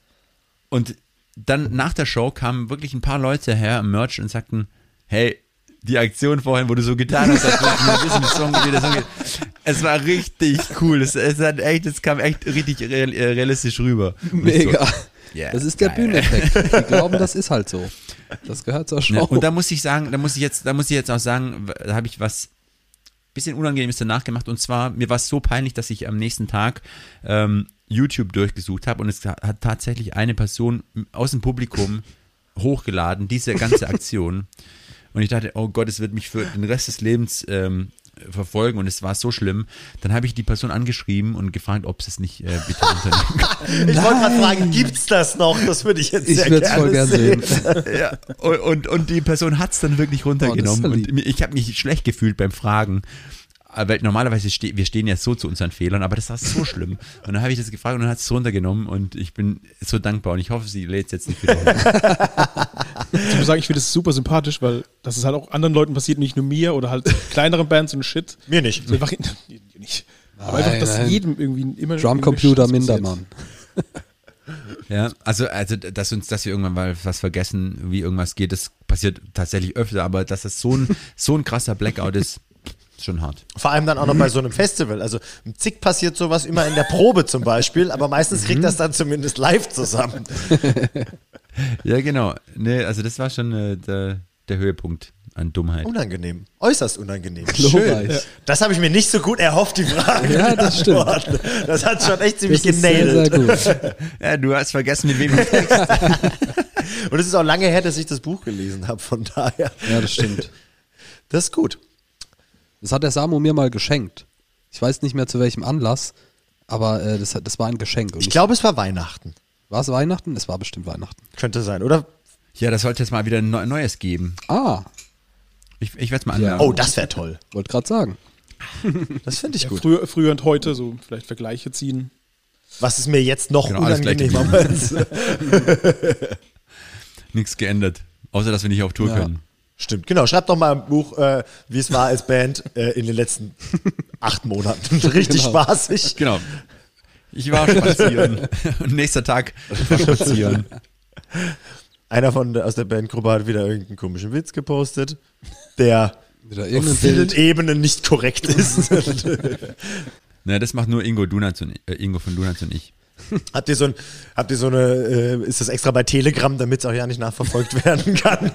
und dann nach der Show kamen wirklich ein paar Leute her im Merch und sagten, hey, die Aktion vorhin, wo du so getan hast, als nur wissen, wie, Song, wie der Song geht. Es war richtig cool. Es, es, hat echt, es kam echt richtig äh, realistisch rüber. Und Mega. So, yeah, das ist der geil. Bühneneffekt. Die glauben, das ist halt so. Das gehört zur Show. Ja, und da muss ich sagen, da muss ich jetzt, da muss ich jetzt auch sagen, da habe ich was bisschen Unangenehmes danach gemacht. Und zwar, mir war es so peinlich, dass ich am nächsten Tag ähm, YouTube durchgesucht habe und es hat tatsächlich eine Person aus dem Publikum hochgeladen, diese ganze *laughs* Aktion. Und ich dachte, oh Gott, es wird mich für den Rest des Lebens ähm, verfolgen und es war so schlimm. Dann habe ich die Person angeschrieben und gefragt, ob sie es nicht äh, bitte unternehmen *laughs* kann. Ich wollte gerade fragen, gibt's das noch? Das würde ich jetzt ich sehr würde es gerne voll gern sehen. sehen. *laughs* ja, und, und, und die Person hat es dann wirklich runtergenommen. Oh, ist ja und ich habe mich schlecht gefühlt beim Fragen. Äh, Weil normalerweise ste wir stehen ja so zu unseren Fehlern, aber das war so schlimm. *laughs* Und dann habe ich das gefragt und dann hat es runtergenommen und ich bin so dankbar und ich hoffe, sie lädt es jetzt nicht wieder runter. Ich muss sagen, ich finde es super sympathisch, weil das ist halt auch anderen Leuten passiert, nicht nur mir oder halt kleineren Bands und Shit. Mir nicht. So einfach, *laughs* nicht. Aber einfach, dass nein. jedem irgendwie immer Drumcomputer. Mindermann. *laughs* Ja, also, also, dass uns, dass wir irgendwann mal was vergessen, wie irgendwas geht, das passiert tatsächlich öfter, aber dass das so ein, *laughs* so ein krasser Blackout ist, ist schon hart. Vor allem dann auch noch bei so einem Festival. Also im Zick passiert sowas immer in der Probe zum Beispiel, aber meistens kriegt das dann zumindest live zusammen. Ja, genau. Nee, also das war schon äh, der, der Höhepunkt an Dummheit. Unangenehm. Äußerst unangenehm. *laughs* Glorreich. Das habe ich mir nicht so gut erhofft, die Frage. Ja, das stimmt. *laughs* Das hat schon echt ziemlich Das sehr, genailt. sehr gut. *laughs* Ja, du hast vergessen, mit wem du Und es ist auch lange her, dass ich das Buch gelesen habe, von daher. Ja, das stimmt. Das ist gut. Das hat der Samu mir mal geschenkt. Ich weiß nicht mehr zu welchem Anlass, aber äh, das, das war ein Geschenk. Und Ich glaube, es war Weihnachten. War es Weihnachten? Es war bestimmt Weihnachten. Könnte sein, oder? Ja, das sollte jetzt mal wieder ein Neu- Neues geben. Ah, Ich, ich werde es mal Ja. anmerken. Oh, das wäre toll. wollte gerade sagen. Das finde ich Ja, gut. früher, früher und heute, so vielleicht Vergleiche ziehen. Was ist mir jetzt noch Genau, alles gleich unangenehmer? *laughs* Nichts geändert. Außer, dass wir nicht auf Tour Ja. können. Stimmt, genau. Schreibt doch mal im Buch, äh, wie es war als Band äh, in den letzten *laughs* acht Monaten. *laughs* Richtig Genau. spaßig. Genau. Ich war spazieren. *laughs* Und nächster Tag war spazieren. *laughs* Einer von aus der Bandgruppe hat wieder irgendeinen komischen Witz gepostet, der auf vielen Bild. Ebenen nicht korrekt ist. *laughs* Na, das macht nur Ingo Dunatz und äh, Ingo von Dunatz und ich. habt ihr so ein, habt ihr so eine, äh, ist das extra bei Telegram, damit es auch ja nicht nachverfolgt werden kann?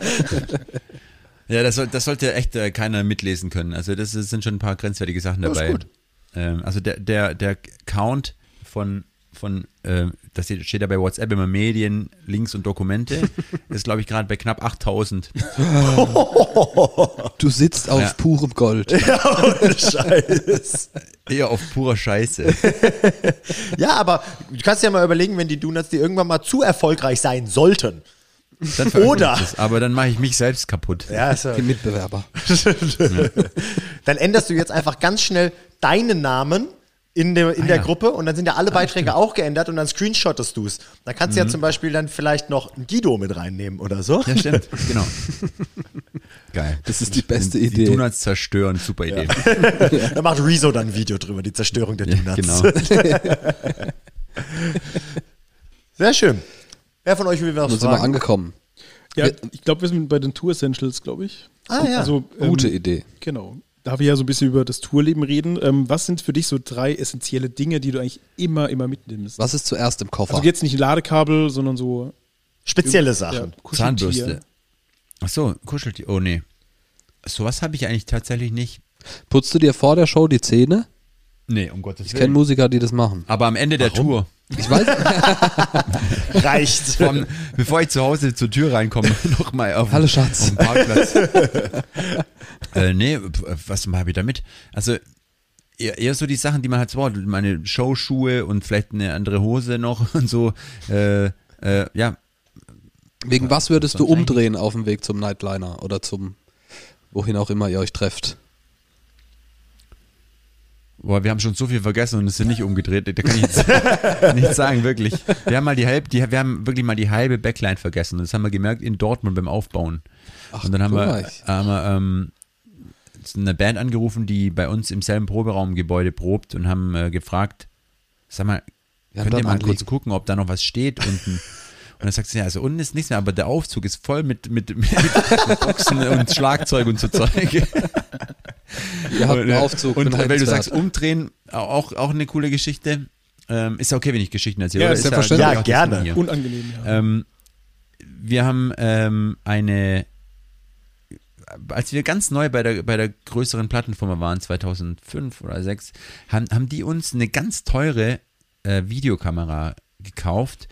Ja, das, soll, das sollte echt äh, keiner mitlesen können. Also das ist- sind schon ein paar grenzwertige Sachen Das ist dabei. gut. Ähm, also der, der, der Count von, von äh, das steht ja bei WhatsApp immer Medien, Links und Dokumente, *laughs* ist glaube ich gerade bei knapp 8000. *laughs* Du sitzt auf Ja. purem Gold. *laughs* Ohne Scheiß. Eher auf purer Scheiße. Ja, aber du kannst dir ja mal überlegen, wenn die Donuts die irgendwann mal zu erfolgreich sein sollten. Dann Oder- das, aber dann mache ich mich selbst kaputt. Ja, ist ja Die Mitbewerber. Dann änderst du jetzt einfach ganz schnell deinen Namen in der, in Ah, der ja. Gruppe und dann sind ja alle Beiträge auch geändert und dann screenshottest du es. Dann kannst du Mhm. ja zum Beispiel dann vielleicht noch einen Guido mit reinnehmen oder so. Ja, stimmt, genau. *laughs* Geil. Das ist die beste Die Idee. Donuts zerstören, super Idee. *laughs* Da macht Rezo dann ein Video drüber, die Zerstörung der Ja, Donuts. genau. *laughs* Sehr schön. Wer von euch will was Dann sind wir angekommen. Ja, ich glaube, wir sind bei den Tour Essentials, glaube ich. Ah, ja. Also, ähm, Gute Idee. Genau. Da wir ja so ein bisschen über das Tourleben reden. Ähm, was sind für dich so drei essentielle Dinge, die du eigentlich immer, immer mitnimmst? Was ist zuerst im Koffer? Also jetzt nicht ein Ladekabel, sondern so Spezielle ja, Sachen. Kuscheltier. Zahnbürste. Ach so, Kuscheltier. Oh nee. Sowas habe ich eigentlich tatsächlich nicht. Putzt du dir vor der Show die Zähne? Nee, um Gottes Ich kenne Musiker, die das machen. Aber am Ende der Tour, Ich weiß. *laughs* Reicht. vom, bevor ich zu Hause zur Tür reinkomme, *laughs* nochmal auf, Hallo, Schatz. Parkplatz. *laughs* äh, nee, was habe ich damit? Also eher, eher so die Sachen, die man halt so braucht. Meine Showschuhe und vielleicht eine andere Hose noch und so. Äh, äh, ja, Wegen was würdest du umdrehen auf dem Weg zum Nightliner oder zum, wohin auch immer ihr euch trefft? Boah, wir haben schon so viel vergessen und es sind nicht umgedreht. Da kann ich jetzt *laughs* nichts sagen, wirklich. Wir haben mal die halbe, die, wir haben wirklich mal die halbe Backline vergessen. Und das haben wir gemerkt in Dortmund beim Aufbauen. und dann haben wir, gleich. haben wir ähm, eine Band angerufen, die bei uns im selben Proberaumgebäude probt und haben äh, gefragt, sag mal, Wir könnt ihr mal anliegen. kurz gucken, ob da noch was steht unten? *laughs* Und dann sagt sie, ja, also unten ist nichts mehr, aber der Aufzug ist voll mit, mit, mit, mit *laughs* Boxen und Schlagzeug und so Zeug. Ihr habt einen Und, äh, Aufzug. Und weil du sagst, umdrehen, auch, auch eine coole Geschichte. Ähm, ist ja okay, wenn ich Geschichten erzähle. Ja, ist Ist selbstverständlich. Ja, gerne. Unangenehm, ja. Ähm, wir haben ähm, eine, als wir ganz neu bei der, bei der größeren Plattenfirma waren, 2005 oder 2006, haben, haben die uns eine ganz teure äh, Videokamera gekauft.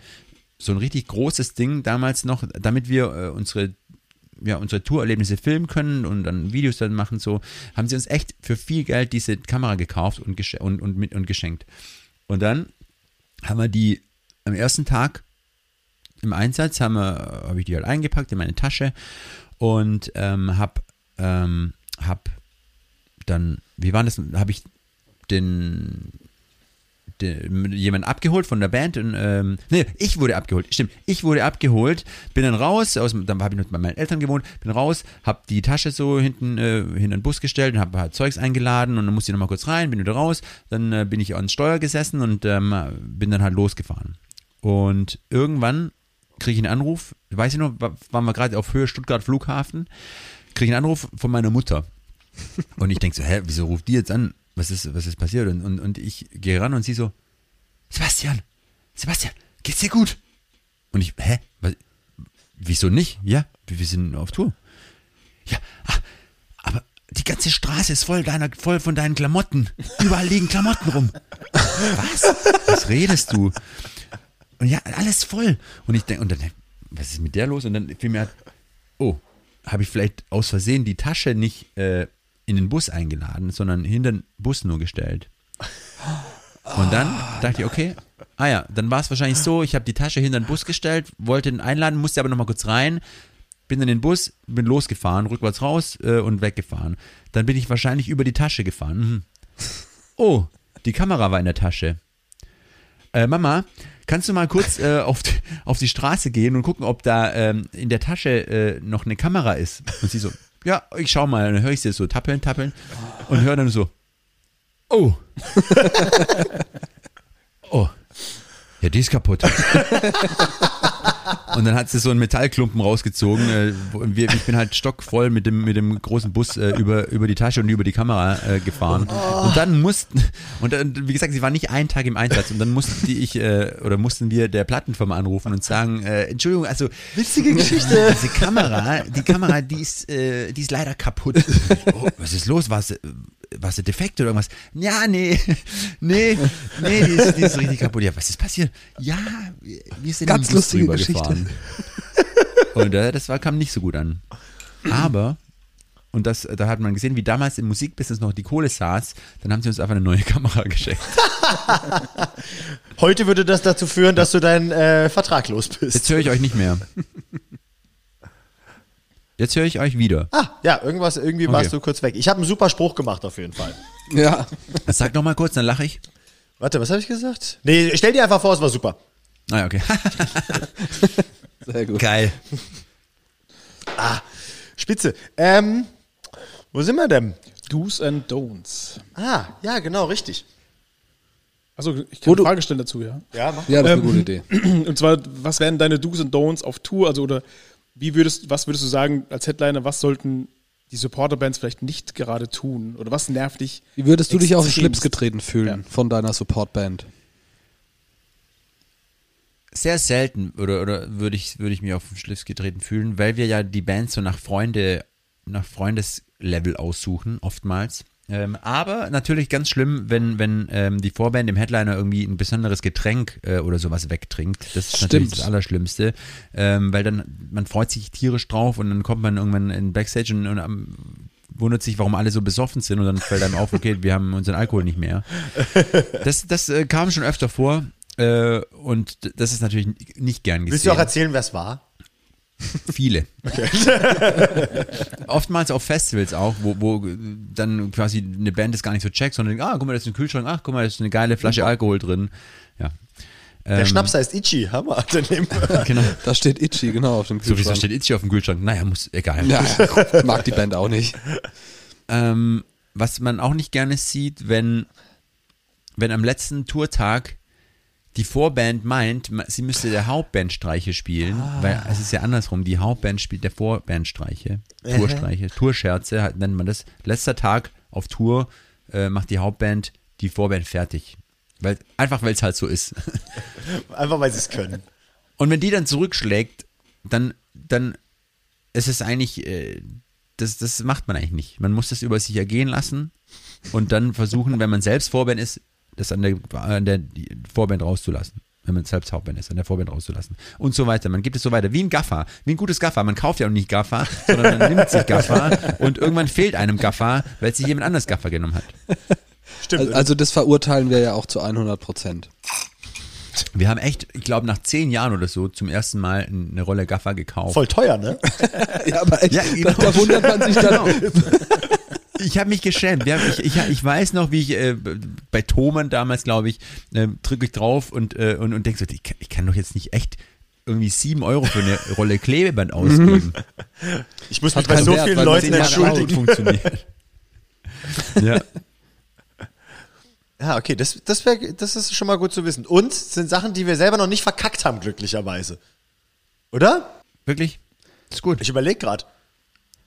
So ein richtig großes Ding damals noch, damit wir äh, unsere ja, unsere Tourerlebnisse filmen können und dann Videos dann machen, so, haben sie uns echt für viel Geld diese Kamera gekauft und, und, und, mit, und geschenkt. Und dann haben wir die am ersten Tag im Einsatz, habe ich die halt eingepackt in meine Tasche und ähm, hab, ähm, hab dann, wie war das, habe ich den, den jemanden abgeholt von der Band und ähm, nee, ich wurde abgeholt, stimmt, ich wurde abgeholt, bin dann raus, aus, dann habe ich noch bei meinen Eltern gewohnt, bin raus, hab die Tasche so hinten äh, hinter den Bus gestellt und habe halt Zeugs eingeladen und dann musste ich nochmal kurz rein, bin wieder raus, dann äh, bin ich ans Steuer gesessen und ähm, bin dann halt losgefahren. Und irgendwann kriege ich einen Anruf, weiß ich noch, wa- waren wir gerade auf Höhe Stuttgart Flughafen, kriege ich einen Anruf von meiner Mutter. Und ich denke so, hä, wieso ruft die jetzt an? Was ist, was ist passiert? Und, und, und ich gehe ran und sie so, Sebastian, Sebastian, geht's dir gut? Und ich, hä? Was, wieso nicht? Ja, wir sind auf Tour. Ja, ah, aber die ganze Straße ist voll, deiner, voll von deinen Klamotten. Überall liegen Klamotten rum. Was? Was redest du? Und ja, alles voll. Und ich denke, und dann, was ist mit der los? Und dann fiel mir, oh, habe ich vielleicht aus Versehen die Tasche nicht äh, in den Bus eingeladen, sondern hinter den Bus nur gestellt. Und dann dachte ich, okay, ah ja, dann war es wahrscheinlich so, ich habe die Tasche hinter den Bus gestellt, wollte ihn einladen, musste aber nochmal kurz rein, bin in den Bus, bin losgefahren, rückwärts raus äh, und weggefahren. Dann bin ich wahrscheinlich über die Tasche gefahren. Mhm. Oh, die Kamera war in der Tasche. Äh, Mama, kannst du mal kurz äh, auf, die, auf die Straße gehen und gucken, ob da ähm, in der Tasche äh, noch eine Kamera ist? Und sie so, ja, ich schau mal. Dann höre ich sie so tappeln, tappeln und höre dann so, oh. *laughs* oh. Ja, die ist kaputt. *laughs* Und dann hat sie so einen Metallklumpen rausgezogen. Äh, wir, ich bin halt stockvoll mit dem, mit dem großen Bus äh, über, über die Tasche und über die Kamera äh, gefahren. Und dann mussten, und dann, wie gesagt, sie war nicht einen Tag im Einsatz. Und dann musste ich, äh, oder mussten wir der Plattenfirma anrufen und sagen, äh, Entschuldigung, also Witzige Geschichte. *laughs* diese Kamera, die Kamera, die ist, äh, die ist leider kaputt. *laughs* Oh, was ist los? Was? Was ist defekt oder irgendwas? Ja, nee, *laughs* nee, nee, die ist, die ist richtig kaputt. Ja, was ist passiert? Ja, wir sind Ganz im lustige Geschichte. *laughs* Und äh, das war, kam nicht so gut an. Aber, und das, da hat man gesehen, wie damals im Musikbusiness noch die Kohle saß, dann haben sie uns einfach eine neue *laughs* Kamera geschenkt. Heute würde das dazu führen, dass du deinen äh, Vertrag los bist. Jetzt höre ich euch nicht mehr. Jetzt höre ich euch wieder. Ah, ja, irgendwas, irgendwie Okay. warst du kurz weg. Ich habe einen super Spruch gemacht auf jeden Fall. *laughs* Ja. Sag noch mal kurz, dann lache ich. Warte, was habe ich gesagt? Nee, stell dir einfach vor, es war super. Ah, okay. *laughs* Sehr gut. Geil. Spitze. Ähm, wo sind wir denn? Do's and Don'ts. Ah, ja, genau, richtig. Also ich Wo kann du- eine Frage stellen dazu, ja. Ja, mach. Ja, das ist Ähm, eine gute Idee. *clears throat* Und zwar, was wären deine Do's and Don'ts auf Tour? Also oder wie würdest, was würdest du sagen als Headliner, was sollten die Supporterbands vielleicht nicht gerade tun? Oder was nervt dich? Wie würdest du dich auf den? Schlips getreten fühlen Ja. von deiner Supportband? Sehr selten oder, oder würde ich, würde ich mir auf den Schlips getreten fühlen, weil wir ja die Band so nach Freunde, nach Freundeslevel aussuchen, oftmals. Ähm, aber natürlich ganz schlimm, wenn, wenn ähm, die Vorband dem Headliner irgendwie ein besonderes Getränk äh, oder sowas wegtrinkt. Das ist natürlich Stimmt. das Allerschlimmste, ähm, weil dann, man freut sich tierisch drauf und dann kommt man irgendwann in Backstage und, und am, wundert sich, warum alle so besoffen sind und dann fällt einem auf, okay, wir haben unseren Alkohol nicht mehr. Das, das äh, kam schon öfter vor äh, und das ist natürlich nicht gern gesehen. Willst du auch erzählen, wer es war? Viele. *laughs* Oftmals auf Festivals auch, wo, wo dann quasi eine Band das gar nicht so checkt, sondern denkt, ah, guck mal, da ist ein Kühlschrank, ach, guck mal, da ist eine geile Flasche Alkohol drin. Ja. Der Ähm, Schnaps heißt Ichi, Hammer. *laughs* Genau. Da steht Itchy, genau, auf dem So wie Kühlschrank. es steht Itchy auf dem Kühlschrank. Naja, muss, egal. Ja, mag die Band auch nicht. Ähm, was man auch nicht gerne sieht, wenn, wenn am letzten Tourtag die Vorband meint, sie müsste der Hauptband Streiche spielen, weil es ist ja andersrum, die Hauptband spielt der Vorband Streiche, Tourstreiche, Tourscherze halt nennt man das. Letzter Tag auf Tour äh, macht die Hauptband die Vorband fertig. Weil, einfach weil es halt so ist. *laughs* Einfach, weil sie es können. Und wenn die dann zurückschlägt, dann, dann ist es eigentlich, äh, das, das macht man eigentlich nicht. Man muss das über sich ergehen lassen und dann versuchen, wenn man selbst Vorband ist, das an der, an der Vorband rauszulassen. Wenn man selbst Hauptband ist, an der Vorband rauszulassen. Und so weiter. Man gibt es so weiter. Wie ein Gaffer. Wie ein gutes Gaffer. Man kauft ja auch nicht Gaffer, sondern man nimmt sich Gaffer und irgendwann fehlt einem Gaffer, weil sich jemand anders Gaffer genommen hat. Stimmt. Also das verurteilen wir ja auch zu 100 Prozent. Wir haben echt, ich glaube, nach zehn Jahren oder so zum ersten Mal eine Rolle Gaffer gekauft. Voll teuer, ne? *laughs* Ja, aber echt, Ja, genau. da, da wundert man sich dann. Ich habe mich geschämt. Haben, ich, ich, ich weiß noch, wie ich äh, bei Thomann damals, glaube ich, äh, drücke ich drauf und, äh, und, und denke so, ich kann, ich kann doch jetzt nicht echt irgendwie sieben Euro für eine Rolle Klebeband *laughs* ausgeben. Ich muss mich bei so Wert, vielen weil Leuten entschuldigen. *laughs* ja. Ja, okay, das, das, wär, das ist schon mal gut zu wissen. Und sind Sachen, die wir selber noch nicht verkackt haben, glücklicherweise. Oder? Wirklich? Ist gut. Ich überlege gerade.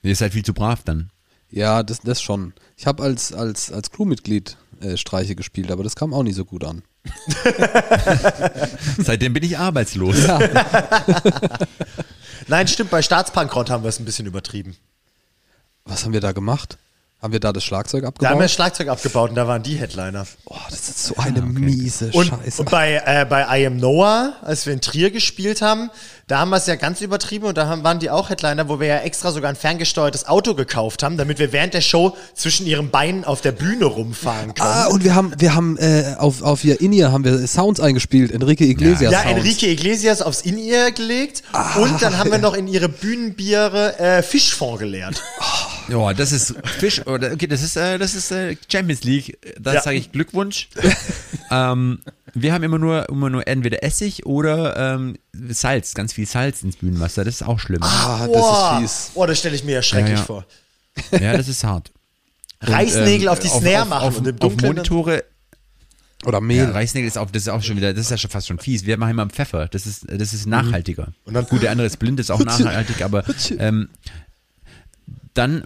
Ihr seid viel zu brav dann. Ja, das, das schon. Ich habe als, als, als Crewmitglied äh, Streiche gespielt, aber das kam auch nicht so gut an. *laughs* Seitdem bin ich arbeitslos. *laughs* Nein, stimmt, bei Staatsbankrott haben wir es ein bisschen übertrieben. Was haben wir da gemacht? Haben wir da das Schlagzeug Da haben abgebaut? wir das Schlagzeug abgebaut und da waren die Headliner. oh, das ist so eine miese Und, Scheiße. und bei, äh, bei I Am Noah, als wir in Trier gespielt haben, da haben wir es ja ganz übertrieben und da haben, waren die auch Headliner, wo wir ja extra sogar ein ferngesteuertes Auto gekauft haben, damit wir während der Show zwischen ihren Beinen auf der Bühne rumfahren können. ah, und wir haben, wir haben äh, auf, auf ihr In-Ear haben wir Sounds eingespielt, Enrique Iglesias ja, Sounds. Enrique Iglesias aufs In-Ear gelegt und dann haben wir noch in ihre Bühnenbiere äh, Fischfond geleert. Ja, das ist Fisch, oder, okay, das ist, äh, das ist äh, Champions League. Da Ja. sage ich Glückwunsch. ähm, wir haben immer nur, immer nur entweder Essig oder ähm, Salz, ganz viel Salz ins Bühnenwasser. Das ist auch schlimm. Ah, das Boah, ist fies. Boah, das stelle ich mir ja schrecklich Ja, ja. vor. Ja, das ist hart. *laughs* Und, Reißnägel ähm, auf die Snare machen auf, und im auf. Monitore. Oder Mehl. Ja, Reißnägel ist auch, das ist auch schon wieder, das ist ja schon fast schon fies. Wir machen immer Pfeffer. Das ist, das ist nachhaltiger. Mhm. Und dann- Gut, der andere ist blind, ist auch nachhaltig, aber ähm, dann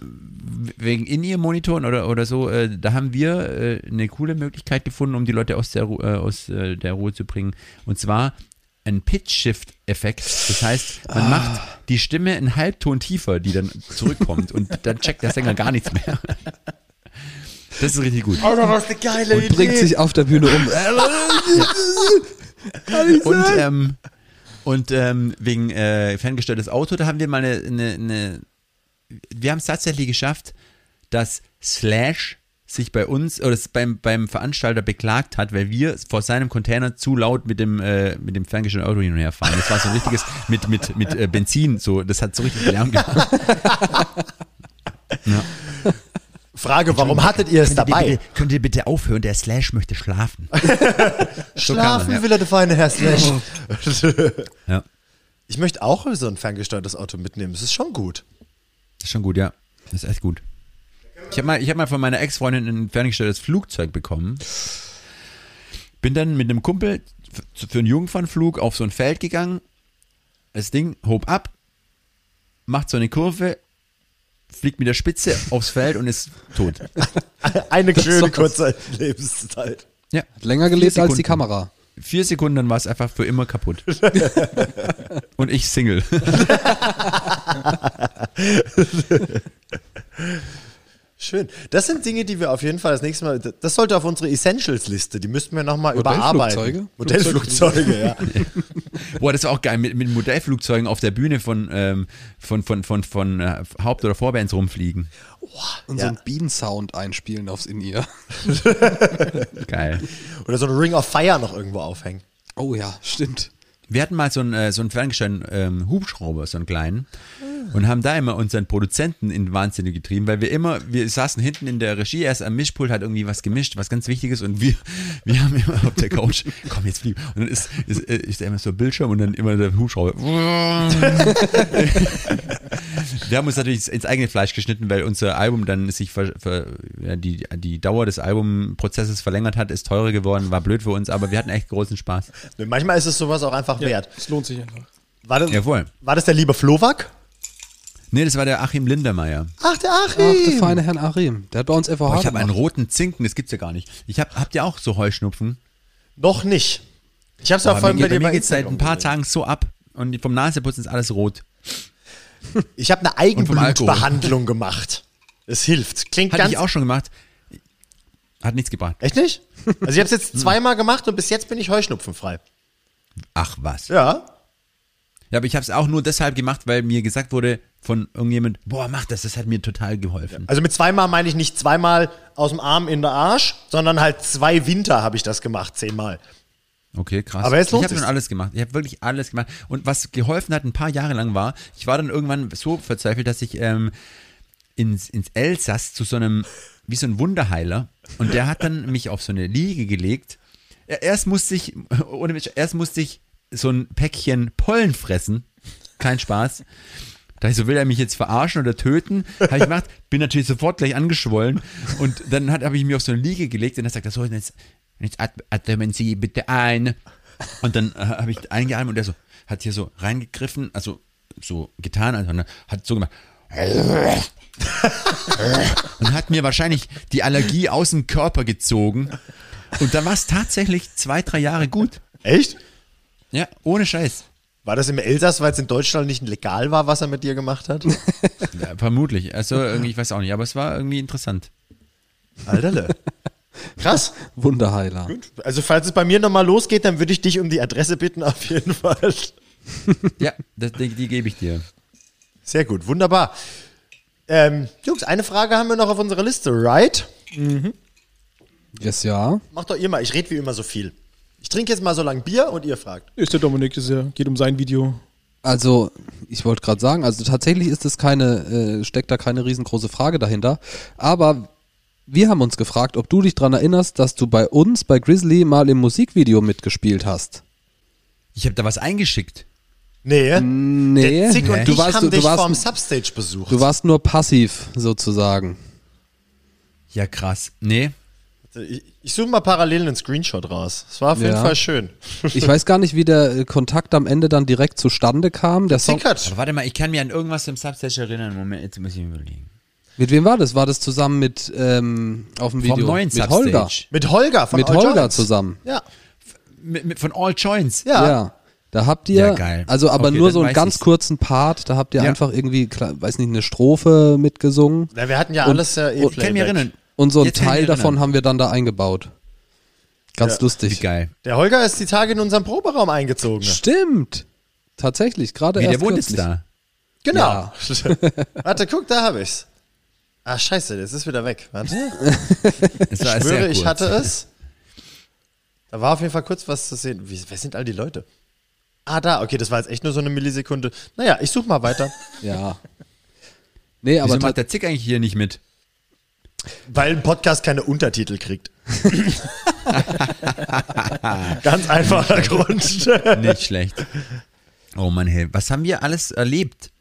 wegen In-Ear-Monitoren oder, oder so, äh, da haben wir äh, eine coole Möglichkeit gefunden, um die Leute aus der, Ru äh, aus äh, der Ruhe zu bringen. Und zwar ein Pitch-Shift-Effekt. Das heißt, man macht die Stimme einen Halbton tiefer, die dann zurückkommt und dann checkt der Sänger gar nichts mehr. Das ist richtig gut. Oh, das ist eine geile Und bringt sich auf der Bühne um. Und, ähm, und ähm, wegen äh, ferngesteuertes Auto, da haben wir mal eine, eine, eine wir haben es tatsächlich geschafft, dass Slash sich bei uns oder beim, beim Veranstalter beklagt hat, weil wir vor seinem Container zu laut mit dem, äh, mit dem ferngesteuerten Auto hin und her fahren. Das war so ein richtiges mit, mit, mit äh, Benzin, so, das hat so richtig Lärm gemacht. *laughs* ja. Frage, warum hattet ihr es dabei? bitte, könnt ihr bitte aufhören? Der Slash möchte schlafen. *laughs* Schlafen kann man, ja. will er, der feine Herr Slash. Ja, Ich möchte auch so ein ferngesteuertes Auto mitnehmen. Das ist schon gut. Das ist schon gut, ja. Das ist echt gut. Ich habe mal, ich hab mal von meiner Ex-Freundin ein ferngesteuertes Flugzeug bekommen. Bin dann mit einem Kumpel für einen Jungfernflug auf so ein Feld gegangen. Das Ding hob ab, macht so eine Kurve, fliegt mit der Spitze aufs Feld und ist tot. *laughs* Eine schöne kurze Lebenszeit. Ja, Länger gelebt als die. Kamera. vier Sekunden, dann war es einfach für immer kaputt. *laughs* und ich Single. *laughs* *laughs* Schön. Das sind Dinge, die wir auf jeden Fall das nächste Mal, das sollte auf unsere Essentials-Liste, die müssten wir nochmal überarbeiten. Modellflugzeuge? Modellflugzeuge, ja. *laughs* Boah, das war auch geil, mit, mit Modellflugzeugen auf der Bühne von, ähm, von, von, von, von äh, Haupt- oder Vorbands rumfliegen. Und Ja. so einen Bienensound einspielen aufs In-Ear. *laughs* Geil. Oder so ein Ring of Fire noch irgendwo aufhängen. Oh ja, stimmt. Wir hatten mal so einen, äh, so einen ferngesteuerten ähm, Hubschrauber, so einen kleinen, und haben da immer unseren Produzenten in den Wahnsinn getrieben, weil wir immer, wir saßen hinten in der Regie, erst am Mischpult, hat irgendwie was gemischt, was ganz Wichtiges, und wir, wir haben immer auf der Couch, *laughs* komm, jetzt fliegen. Und dann ist, ist, äh, ist da immer so ein Bildschirm und dann immer der Hubschrauber. *laughs* wir haben uns natürlich ins eigene Fleisch geschnitten, weil unser Album dann sich ver, ver, ja, die, die Dauer des Albumprozesses verlängert hat, ist teurer geworden, war blöd für uns, aber wir hatten echt großen Spaß. Manchmal ist es sowas auch einfach wert. Es lohnt sich einfach. War das, Jawohl. war das der liebe Flowak? Nee, das war der Achim Lindermeier. Ach, der Ach, der Achim. feine Herrn Achim. Der hat bei uns FVH Boah, ich habe einen roten Zinken, das gibt's ja gar nicht. Ich hab, habt ihr auch so Heuschnupfen? Noch nicht. Ich hab's ja Aber vorhin mir bei geht, dir bei geht's seit ein paar. Tagen so ab und vom Naseputzen ist alles rot. Ich habe eine. Eigenblutbehandlung gemacht. Es hilft. Klingt Hatte ganz ich auch schon gemacht. Hat nichts gebracht. Echt nicht? Also ich habe es jetzt zweimal gemacht und bis jetzt bin ich heuschnupfenfrei. Ach was. Ja, Ja. aber ich habe es auch nur deshalb gemacht, weil mir gesagt wurde von irgendjemand, boah, mach das, das hat mir total geholfen. Also mit zweimal meine ich nicht zweimal aus dem Arm in der Arsch, sondern halt zwei Winter habe ich das gemacht, zehnmal. Okay, krass. Aber jetzt ich habe schon alles gemacht. Ich habe wirklich alles gemacht. Und was geholfen hat, ein paar Jahre lang war, ich war dann irgendwann so verzweifelt, dass ich ähm, ins, ins Elsass zu so einem, wie so ein Wunderheiler, und der hat dann mich auf so eine Liege gelegt. Er- Erst musste ich, ohne Witz, erst musste ich so ein Päckchen Pollen fressen. Kein Spaß. Da ich so, will er mich jetzt verarschen oder töten? Habe ich gemacht, bin natürlich sofort gleich angeschwollen. Und dann habe ich mich auf so eine Liege gelegt und er sagt, so, jetzt, jetzt at- atmen Sie bitte ein. Und dann äh, habe ich eingeatmet und der so, hat hier so reingegriffen, also so getan, also ne, hat so gemacht. und hat mir wahrscheinlich die Allergie aus dem Körper gezogen. Und dann war es tatsächlich zwei, drei Jahre gut. Echt? Ja, ohne Scheiß. War das im Elsass, weil es in Deutschland nicht legal war, was er mit dir gemacht hat? *laughs* Ja, vermutlich. Also irgendwie, ich weiß auch nicht, aber es war irgendwie interessant. Alterle. Krass. Wunderheiler. Also falls es bei mir nochmal losgeht, dann würde ich dich um die Adresse bitten, auf jeden Fall. Ja, das, die, die gebe ich dir. Sehr gut, wunderbar. Ähm, Jungs, eine Frage haben wir noch auf unserer Liste, right? Yes, ja. Macht doch ihr mal, ich rede wie immer so viel. Ich trinke jetzt mal so lang Bier und ihr fragt. Ist der Dominik, das geht um sein Video. Also, ich wollte gerade sagen, also tatsächlich ist es keine, äh, steckt da keine riesengroße Frage dahinter. Aber wir haben uns gefragt, ob du dich dran erinnerst, dass du bei uns, bei Grizzly, mal im Musikvideo mitgespielt hast. Ich habe da was eingeschickt. Nee. Nee, Der Zick und du ich warst, haben du, dich du, vorm warst, Substage besucht. du warst nur passiv, sozusagen. Ja, krass. Nee. Ich, ich suche mal parallel einen Screenshot raus. Es war auf jeden Ja. Fall schön. *laughs* Ich weiß gar nicht, wie der äh, Kontakt am Ende dann direkt zustande kam. Der Song, warte mal, ich kann mich an irgendwas im Substage erinnern. Moment, jetzt muss ich überlegen. mit wem war das? War das zusammen mit, ähm, auf dem Video? Vom neuen mit Substage. Holger. Mit Holger von Mit All Holger Joints. zusammen. Ja. Mit, mit, von All Joints. Ja. Ja. Da habt ihr, Ja, geil. also aber Okay, nur so einen ganz ich's. kurzen Part, da habt ihr Ja. einfach irgendwie, weiß nicht, eine Strophe mitgesungen. Na, wir hatten ja Und- alles ja eh Ich kann mich erinnern. Und so ein Teil davon erinnern. haben wir dann da eingebaut. Ganz Ja. Wie lustig. geil. Der Holger ist die Tage in unserem Proberaum eingezogen. Stimmt. Tatsächlich, gerade Wie, erst der wohnt jetzt kürzlich. da. Genau. Ja. *laughs* Warte, guck, da habe ich's. Ah, scheiße, das ist wieder weg. Warte. *laughs* Das war Ich schwöre, ich hatte es. Da war auf jeden Fall kurz was zu sehen. Wie, wer sind all die Leute? Ah, da, okay, das war jetzt echt nur so eine Millisekunde. Naja, ich suche mal weiter. Ja. Nee, aber Wieso macht der Zick eigentlich hier nicht mit? Weil ein Podcast keine Untertitel kriegt. *laughs* Ganz einfacher Grund. *laughs* Nicht schlecht. Oh Mann, hey, was haben wir alles erlebt?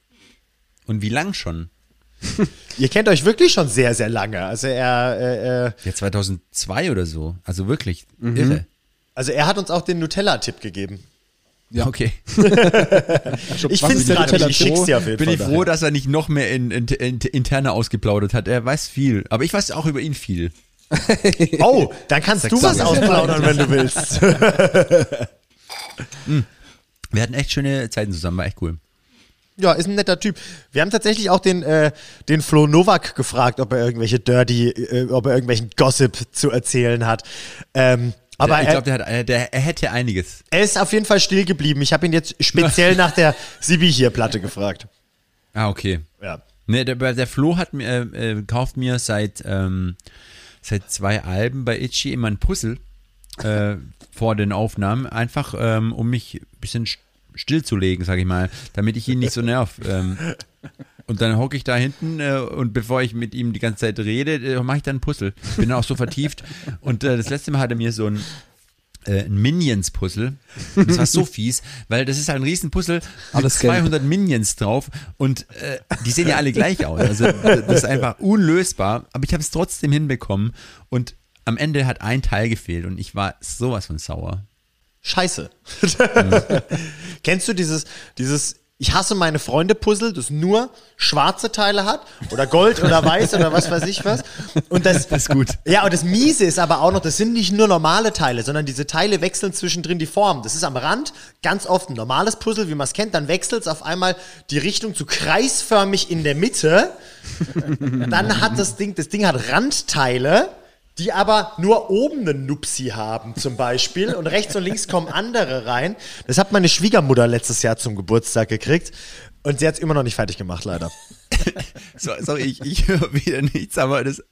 Und wie lang schon? Ihr kennt euch wirklich schon sehr, sehr lange. Also er, äh, äh, Ja, 2002 oder so. Also wirklich Mhm. irre. also er hat uns auch den Nutella-Tipp gegeben. Ja. Okay. *laughs* Ich Was finde es gerade, ich schick's jeden Bin ich froh, daher. dass er nicht noch mehr in, in, in, interne ausgeplaudert hat. Er weiß viel. Aber ich weiß auch über ihn viel. *laughs* Oh, dann kannst du was ausplaudern, wenn du willst. *laughs* Wir hatten echt schöne Zeiten zusammen, war echt cool. Ja, ist ein netter Typ. Wir haben tatsächlich auch den, äh, den Flo Novak gefragt, ob er irgendwelche Dirty, äh, ob er irgendwelchen Gossip zu erzählen hat. Ähm, aber ich er, glaube, der, hat- äh, der, er hätte einiges. er ist auf jeden Fall still geblieben. Ich habe ihn jetzt speziell *laughs* nach der Sibi hier Platte gefragt. Ah, okay. Ja. Ne, der, der Flo hat mir, äh, äh, kauft mir seit, ähm, seit zwei Alben bei Itchy immer ein Puzzle äh, *laughs* vor den Aufnahmen, einfach um um mich ein bisschen st- stillzulegen, sag ich mal, damit ich ihn nicht so nerv. Ähm, *laughs* und dann hocke ich da hinten äh, und bevor ich mit ihm die ganze Zeit rede, äh, mache ich dann ein Puzzle. Bin dann auch so vertieft. *laughs* Und äh, das letzte Mal hat er mir so ein äh, ein Minions-Puzzle. Das war so *laughs* fies, weil das ist halt ein Riesenpuzzle mit Alles gelb. 200 Minions drauf und äh, die sehen ja alle gleich aus. Also das ist einfach unlösbar, aber ich habe es trotzdem hinbekommen und am Ende hat ein Teil gefehlt und ich war sowas von sauer. Scheiße. *laughs* Kennst du dieses, dieses Ich hasse meine Freunde Puzzle, das nur schwarze Teile hat oder Gold oder weiß oder was weiß ich was? Und das, Das ist gut. Ja, und das Miese ist aber auch noch, das sind nicht nur normale Teile, sondern diese Teile wechseln zwischendrin die Form. Das ist am Rand ganz oft ein normales Puzzle, wie man es kennt, dann wechselt es auf einmal die Richtung zu kreisförmig in der Mitte. Dann hat das Ding, das Ding hat Randteile, die aber nur oben einen Nupsi haben, zum Beispiel. Und rechts und links kommen andere rein. Das hat meine Schwiegermutter letztes Jahr zum Geburtstag gekriegt. Und sie hat es immer noch nicht fertig gemacht, leider. *laughs* So, sorry, ich, ich höre wieder nichts, aber das.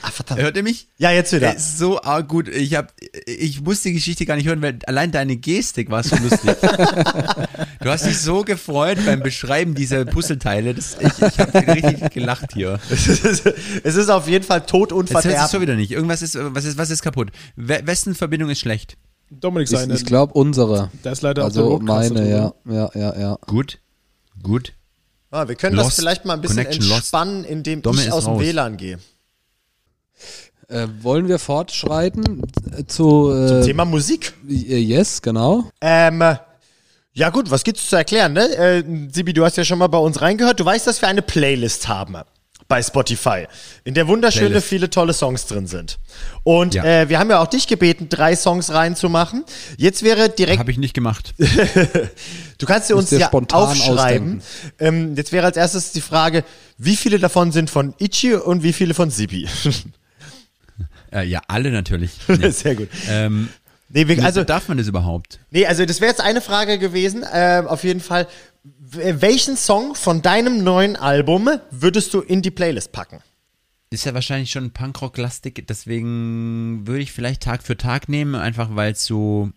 Ah, verdammt. Hört ihr mich? Ja, jetzt wieder. Ist so arg gut. Ich hab, ich muss die Geschichte gar nicht hören, weil allein deine Gestik war so lustig. *laughs* du hast dich so gefreut beim Beschreiben dieser Puzzleteile. Das, ich ich habe richtig gelacht hier. *laughs* Es ist, es ist auf jeden Fall Tod und Jetzt hört sich Verderben. schon wieder nicht. Irgendwas ist, was ist, was ist kaputt? We wessen Verbindung ist schlecht? Dominik Ich, seine. ich glaube unsere. da ist leider Also meine, ja. Ja, ja, ja. Gut, gut. Ah, wir können das Lost. vielleicht mal ein bisschen Connection lost. entspannen, indem Domme ich aus dem raus. WLAN gehe. Äh, wollen wir fortschreiten äh, zu, äh, Thema Musik. äh, Yes, genau. Ähm, ja gut, was gibt's zu erklären, ne? Äh, Sibi, du hast ja schon mal bei uns reingehört. Du weißt, dass wir eine Playlist haben bei Spotify, in der wunderschöne Playlist. viele tolle Songs drin sind. Und Ja. äh, wir haben ja auch dich gebeten, drei Songs reinzumachen. Jetzt wäre direkt Habe ich nicht gemacht. *laughs* Du kannst dir uns ja spontan aufschreiben. Ähm, jetzt wäre als erstes die Frage, wie viele davon sind von Ichi und wie viele von Sibi? *laughs* Äh, ja, alle natürlich. *laughs* Nee. Sehr gut. ähm, Nee, wir, also, darf man das überhaupt? nee, also das wäre jetzt eine Frage gewesen. Ähm, auf jeden Fall, welchen Song von deinem neuen Album würdest du in die Playlist packen? Ist ja wahrscheinlich schon Punkrock-lastig, deswegen würde ich vielleicht Tag für Tag nehmen, einfach weil es so,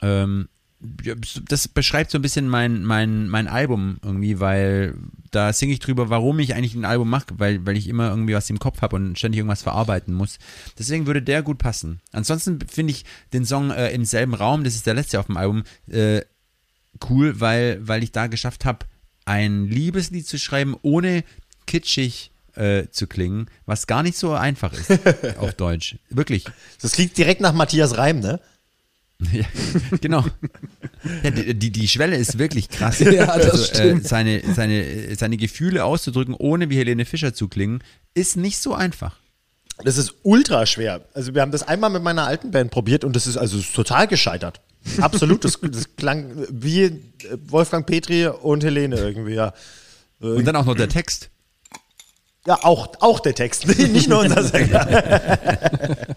ähm, das beschreibt so ein bisschen mein, mein, mein Album irgendwie, weil da singe ich drüber, warum ich eigentlich ein Album mache, weil, weil ich immer irgendwie was im Kopf habe und ständig irgendwas verarbeiten muss. Deswegen würde der gut passen. Ansonsten finde ich den Song äh, im selben Raum, das ist der letzte auf dem Album, äh, cool, weil, weil ich da geschafft habe, ein Liebeslied zu schreiben, ohne kitschig äh, zu klingen, was gar nicht so einfach ist *laughs* auf Deutsch. Wirklich. Das klingt direkt nach Matthias Reim, ne? *laughs* Ja, genau. Ja, die, die, Schwelle ist wirklich krass. *laughs* Ja, das also, stimmt. Äh, seine, seine, seine Gefühle auszudrücken, ohne wie Helene Fischer zu klingen, ist nicht so einfach. Das ist ultra schwer. Also wir haben das einmal mit meiner alten Band probiert und das ist also total gescheitert. Absolut, das, das klang wie äh, Wolfgang Petri und Helene irgendwie, ja. Und dann auch noch der Text. Ja, auch, auch der Text, *laughs* nicht nur unser Sänger. *laughs*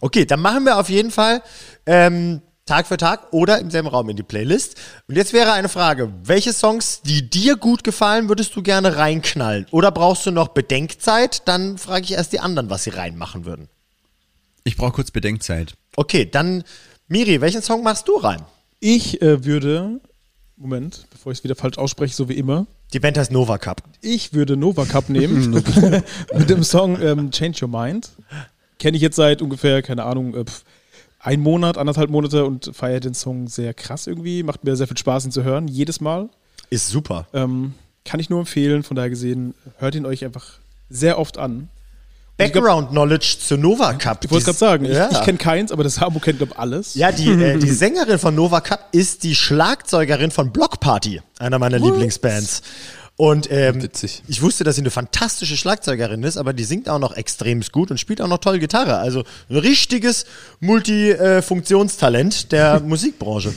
okay, dann machen wir auf jeden Fall ähm, Tag für Tag oder im selben Raum in die Playlist. Und jetzt wäre eine Frage, welche Songs, die dir gut gefallen, würdest du gerne reinknallen? Oder brauchst du noch Bedenkzeit? Dann frage ich erst die anderen, was sie reinmachen würden. Ich brauche kurz Bedenkzeit. Okay, dann Miri, welchen Song machst du rein? Ich äh, würde, Moment, bevor ich es wieder falsch ausspreche, so wie immer, Die Band heißt Nova Cup. ich würde Nova Cup nehmen *laughs* *laughs* mit dem Song ähm, Change Your Mind. Kenne ich jetzt seit ungefähr, keine Ahnung, äh, ein Monat, anderthalb Monate und feiere den Song sehr krass irgendwie. Macht mir sehr viel Spaß, ihn zu hören, jedes Mal. Ist super. Ähm, kann ich nur empfehlen, von daher gesehen, hört ihn euch einfach sehr oft an. Ich glaub- Background Knowledge zu Nova Cup. Ich wollte gerade sagen, ich, ja. ich kenne keins, aber das Samu kennt, glaube ich, alles. Ja, die, äh, die *laughs* Sängerin von Nova Cup ist die Schlagzeugerin von Block Party, einer meiner Lieblingsbands. Und ähm, Witzig. ich wusste, dass sie eine fantastische Schlagzeugerin ist, aber die singt auch noch extrem gut und spielt auch noch toll Gitarre. Also ein richtiges Multifunktionstalent der *laughs* Musikbranche.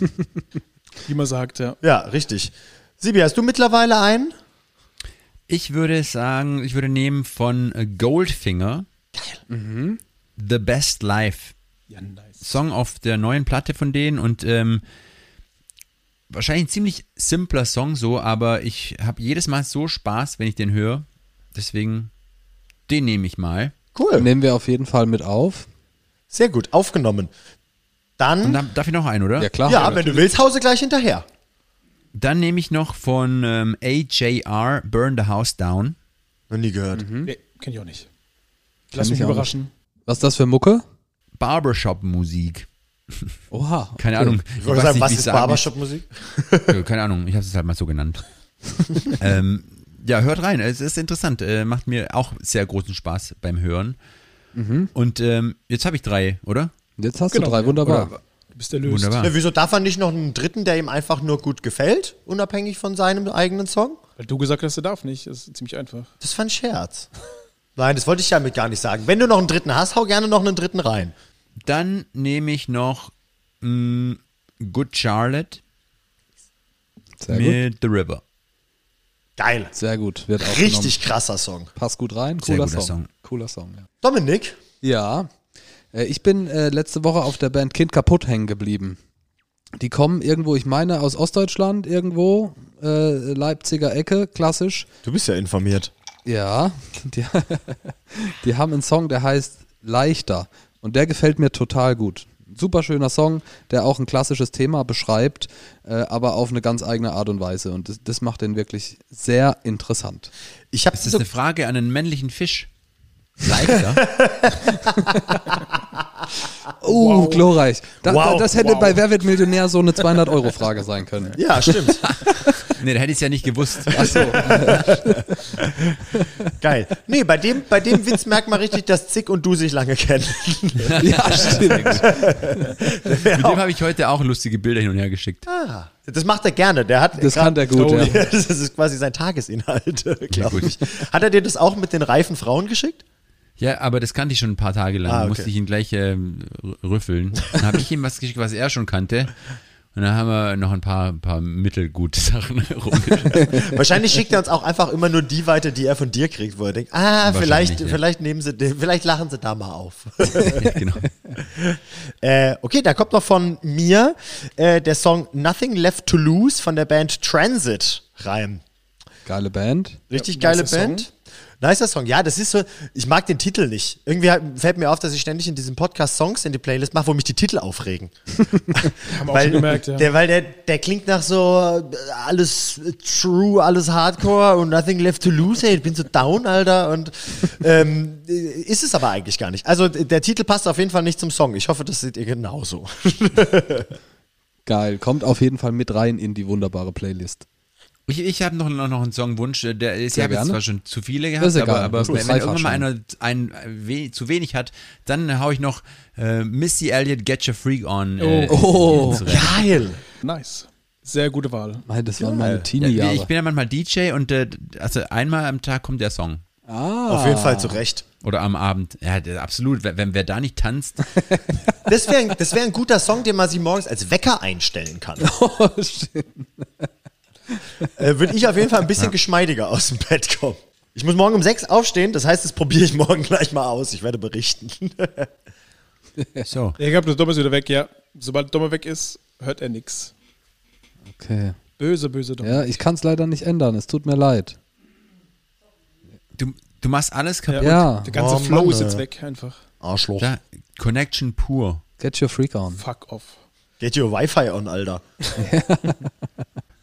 Wie man sagt, ja. Ja, richtig. Sibi, hast du mittlerweile einen? Ich würde sagen, ich würde nehmen von äh, Goldfinger. Geil. The Best Life. Ja, nice. Song auf der neuen Platte von denen und ähm, wahrscheinlich ein ziemlich simpler Song so, aber ich habe jedes Mal so Spaß, wenn ich den höre. Deswegen, den nehme ich mal. Cool. Nehmen wir auf jeden Fall mit auf. Sehr gut, aufgenommen. Und Dann, dann, darf ich noch einen, oder? Ja, klar. ja, wenn du willst, hause gleich hinterher. Dann nehme ich noch von ähm, AJR Burn the House Down. Noch nie gehört. Nee, kenn ich auch nicht. Lass ich mich überraschen. Was ist das für Mucke? Barbershop-Musik. *laughs* Oha. Keine okay. Ahnung. Ich wollte sagen, nicht, was ist. Barbershop-Musik? Keine Ahnung, ich habe es halt mal so genannt. *laughs* ähm, ja, hört rein, es ist interessant. Äh, macht mir auch sehr großen Spaß beim Hören. Und ähm, jetzt habe ich drei, oder? Jetzt hast Genau, du drei, wunderbar. Oder- bist erlöst. Wunderbar. Ja, wieso darf er nicht noch einen dritten, der ihm einfach nur gut gefällt, unabhängig von seinem eigenen Song? Weil du gesagt hast, er darf nicht. Das ist ziemlich einfach. Das war ein Scherz. *laughs* Nein, das wollte ich damit gar nicht sagen. Wenn du noch einen dritten hast, hau gerne noch einen dritten rein. Dann nehme ich noch mh, Good Charlotte Sehr gut. mit The River. Geil. Sehr gut. Wird. Richtig krasser Song. Passt gut rein. Sehr Cooler guter Song. Song. Cooler Song, ja. Dominik, Ja. Äh, Ich bin äh, letzte Woche auf der Band Kind kaputt hängen geblieben. Die kommen irgendwo, ich meine, aus Ostdeutschland irgendwo, äh, Leipziger Ecke, klassisch. du bist ja informiert. Ja, *laughs* die, *laughs* die haben einen Song, der heißt Leichter. Und der gefällt mir total gut. Super schöner Song, der auch ein klassisches Thema beschreibt, äh, aber auf eine ganz eigene Art und Weise. Und das, das macht den wirklich sehr interessant. Ich habe Ist das so, eine Frage an einen männlichen Fisch? Leichter? *laughs* Uh, glorreich. Da, Wow, da, das hätte wow. bei Wer wird Millionär so eine 200-Euro-Frage sein können. *laughs* ja, stimmt. *laughs* nee, da hätte ich es ja nicht gewusst. *laughs* Geil. Nee, bei dem, bei dem Witz merkt man richtig, dass Zick und du sich lange kennen. Ja, stimmt. Mit dem habe ich heute auch lustige Bilder hin und her geschickt. Ah, das macht er gerne. Der hat Das kann der gut, ja. Ja, das ist quasi sein Tagesinhalt, glaube ich. Hat er dir das auch mit den reifen Frauen geschickt? Ja, aber das kannte ich schon ein paar Tage lang. Ah, Da okay. musste ich ihn gleich ähm, rüffeln. Dann habe ich ihm was geschickt, was er schon kannte. Und dann haben wir noch ein paar, paar mittelgute Sachen *laughs* rumgeschickt. Wahrscheinlich schickt er uns auch einfach immer nur die weiter, die er von dir kriegt, wo er denkt, ah, vielleicht, ja. vielleicht nehmen sie, den- vielleicht lachen sie da mal auf. *laughs* genau. *laughs* äh, okay, da kommt noch von mir äh, der Song Nothing Left to Lose von der Band Transit rein. Geile Band. Richtig Ja, geile Band. Song. Nicer Song. Ja, das ist so, ich mag den Titel nicht. Irgendwie fällt mir auf, dass ich ständig in diesem Podcast Songs in die Playlist mache, wo mich die Titel aufregen. *laughs* Haben wir auch schon gemerkt, ja. Der, weil der, der klingt nach so äh, alles true, alles hardcore und nothing left to lose. Hey, ich bin so down, Alter. Und ähm, *laughs* ist es aber eigentlich gar nicht. Also der Titel passt auf jeden Fall nicht zum Song. Ich hoffe, das seht ihr genauso. *laughs* Geil. Kommt auf jeden Fall mit rein in die wunderbare Playlist. Ich, ich habe noch, noch, noch einen Songwunsch. äh, Der ist, ich habe jetzt zwar schon zu viele gehabt, ist egal. aber, aber wenn, wenn irgendwann mal einer ein, we, zu wenig hat, dann hau ich noch äh, Missy Elliott Get Your Freak On. Äh, Oh. Rennen. Geil. Nice. Sehr gute Wahl. Mein, das waren meine Ja, Teenie-Jahre. ich bin ja manchmal DJ und äh, also einmal am Tag kommt der Song. ah. Auf jeden Fall zu Recht. Oder am Abend. Ja, absolut. Wer, wer da nicht tanzt, *laughs* Das wäre das wär ein guter Song, den man sich morgens als Wecker einstellen kann. *laughs* Oh, stimmt. Äh, Würde ich auf jeden Fall ein bisschen geschmeidiger aus dem Bett kommen. Ich muss morgen um sechs aufstehen, das heißt, das probiere ich morgen gleich mal aus. Ich werde berichten. *laughs* So. Ja, ich glaube, der Dom ist wieder weg, ja. Sobald Dom weg ist, hört er nix. Okay. Böse, böse Dom. Ja, ich kann es leider nicht ändern. Es tut mir leid. Du, du machst alles kaputt. Ja, Der ganze Oh, Flow Mann, ist jetzt weg, einfach. Arschloch. Da, Connection pur. get your freak on. Fuck off. Get your Wi-Fi on, Alter. *laughs*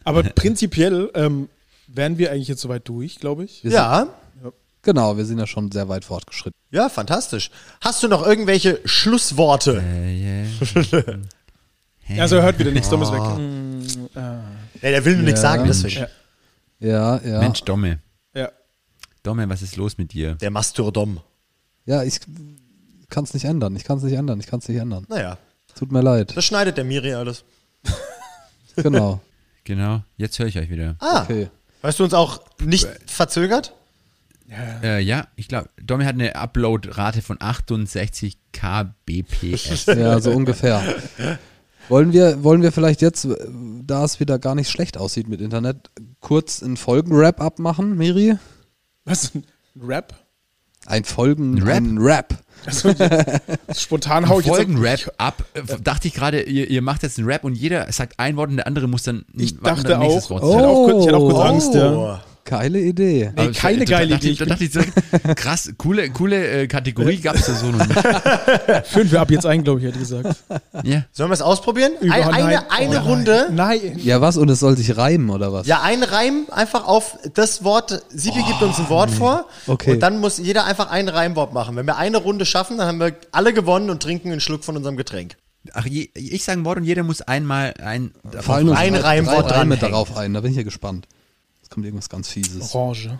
Aber prinzipiell ähm, wären wir eigentlich jetzt soweit durch, glaube ich. Wir Ja, Sind, genau, wir sind ja schon sehr weit fortgeschritten. ja, fantastisch. Hast du noch irgendwelche Schlussworte? Äh, yeah. *laughs* Also er hört wieder nichts, Dom ist weg. Mm, ah. Nee, der will nur nichts Ja. sagen, deswegen. Ja. Ja, ja. Mensch, Domme. Ja. Domme, was ist los mit dir? Der Masturdom. Ja, ich kann es nicht ändern. Ich kann es nicht ändern. Ich kann es nicht ändern. Naja, Tut mir leid. das schneidet der Miri alles. Genau. *laughs* Genau, jetzt höre ich euch wieder. Ah, Okay. weißt du uns auch nicht verzögert? Äh, ja, ich glaube, Domme hat eine Upload-Rate von 68 kbps. *laughs* Ja, so ungefähr. Wollen wir, wollen wir vielleicht jetzt, äh, da es wieder gar nicht schlecht aussieht mit Internet, kurz einen Folgen-Wrap-up machen, Miri? Was? Ein Rap? Ein Folgen, Rap? ein Rap. Also, spontan hau ich jetzt Folgen-Rap ab. Äh, Dachte ich gerade, ihr, ihr macht jetzt einen Rap und jeder sagt ein Wort und der andere muss dann Ich dachte auch- Wort Ich sagen. hatte auch kurz- ich hatte auch kurz Angst, ja. Oh. Geile Idee. Nee, Aber keine da- geile da, dachte Idee. ich- Da dachte ich direkt, krass, coole, coole äh, Kategorie gab es da so noch nicht. *laughs* Wir ab jetzt ein, glaube ich, hätte gesagt. Ja. Sollen wir es ausprobieren? Ein, Über- eine nein. eine Oh, Runde. Nein. Ja, was? Und es soll sich reimen, oder was? Ja, ein Reim einfach auf das Wort. Sibi gibt uns ein Wort vor. Okay. Und dann muss jeder einfach ein Reimwort machen. Wenn wir eine Runde schaffen, dann haben wir alle gewonnen und trinken einen Schluck von unserem Getränk. Ach, je, ich sage ein Wort und jeder muss einmal ein. Ein Reimwort drei Reime darauf ein. Da bin ich ja gespannt. Es kommt irgendwas ganz Fieses. Orange.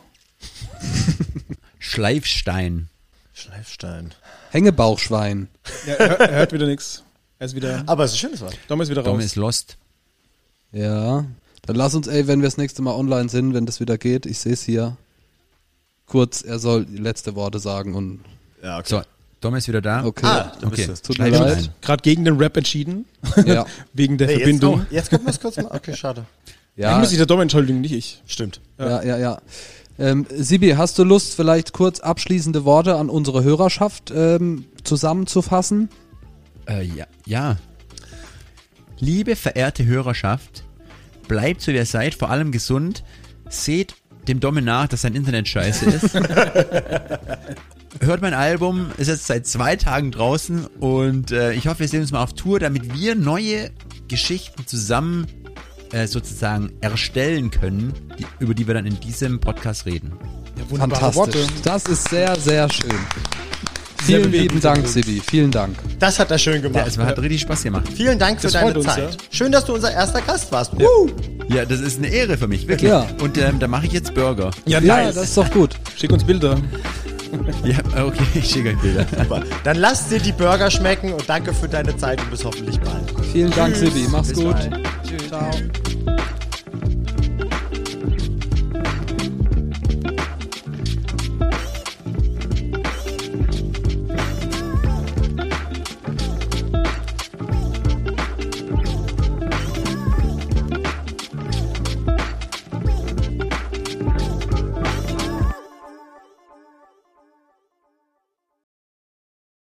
Schleifstein. Schleifstein. Hängebauchschwein. Ja, er, er hört wieder nichts. Er ist wieder. Aber es ist ein schönes Wort. Dom ist wieder Dom raus. ist lost. Ja. Dann lass uns, ey, wenn wir das nächste Mal online sind, wenn das wieder geht, ich sehe es hier, kurz, er soll die letzte Worte sagen und Ja, okay. So, Dom ist wieder da. okay. Ah, du Okay, bist. Tut mir leid. Gerade gegen den Rap entschieden. Ja. *laughs* Wegen der jetzt, Verbindung. oh, jetzt können wir es kurz mal. Okay, schade. Ja. Ja, muss sich der Dom entschuldigen, nicht ich. Stimmt. ja, ja, ja. Ähm, Sibi, hast du Lust, vielleicht kurz abschließende Worte an unsere Hörerschaft ähm, zusammenzufassen? Äh, ja, ja. Liebe verehrte Hörerschaft, bleibt so wie ihr seid, vor allem gesund. Seht dem Domme nach, dass sein Internet scheiße ist. *laughs* Hört mein Album, ist jetzt seit zwei Tagen draußen und äh, ich hoffe, wir sehen uns mal auf Tour, damit wir neue Geschichten zusammen äh, sozusagen erstellen können, die, über die wir dann in diesem Podcast reden. Ja, Fantastisch. Worte. Das ist sehr, sehr schön. Vielen bewegend, lieben sehr Dank. Sibi. Vielen Dank. Das hat er schön Ja, gemacht. es hat richtig Spaß gemacht. Vielen Dank für Das deine freut uns, Zeit. ja. Schön, dass du unser erster Gast warst. Woo! Ja, das ist eine Ehre für mich, wirklich. Ja. Und ähm, da mache ich jetzt Burger. Ja, Ja, nice. das ist doch gut. Schick uns Bilder. Ja, okay, ich schicke euch Bilder. *laughs* Super. Dann lass dir die Burger schmecken und danke für deine Zeit und bis hoffentlich bald. Vielen Dank, Sibi. Mach's Bis gut. bald. Ciao.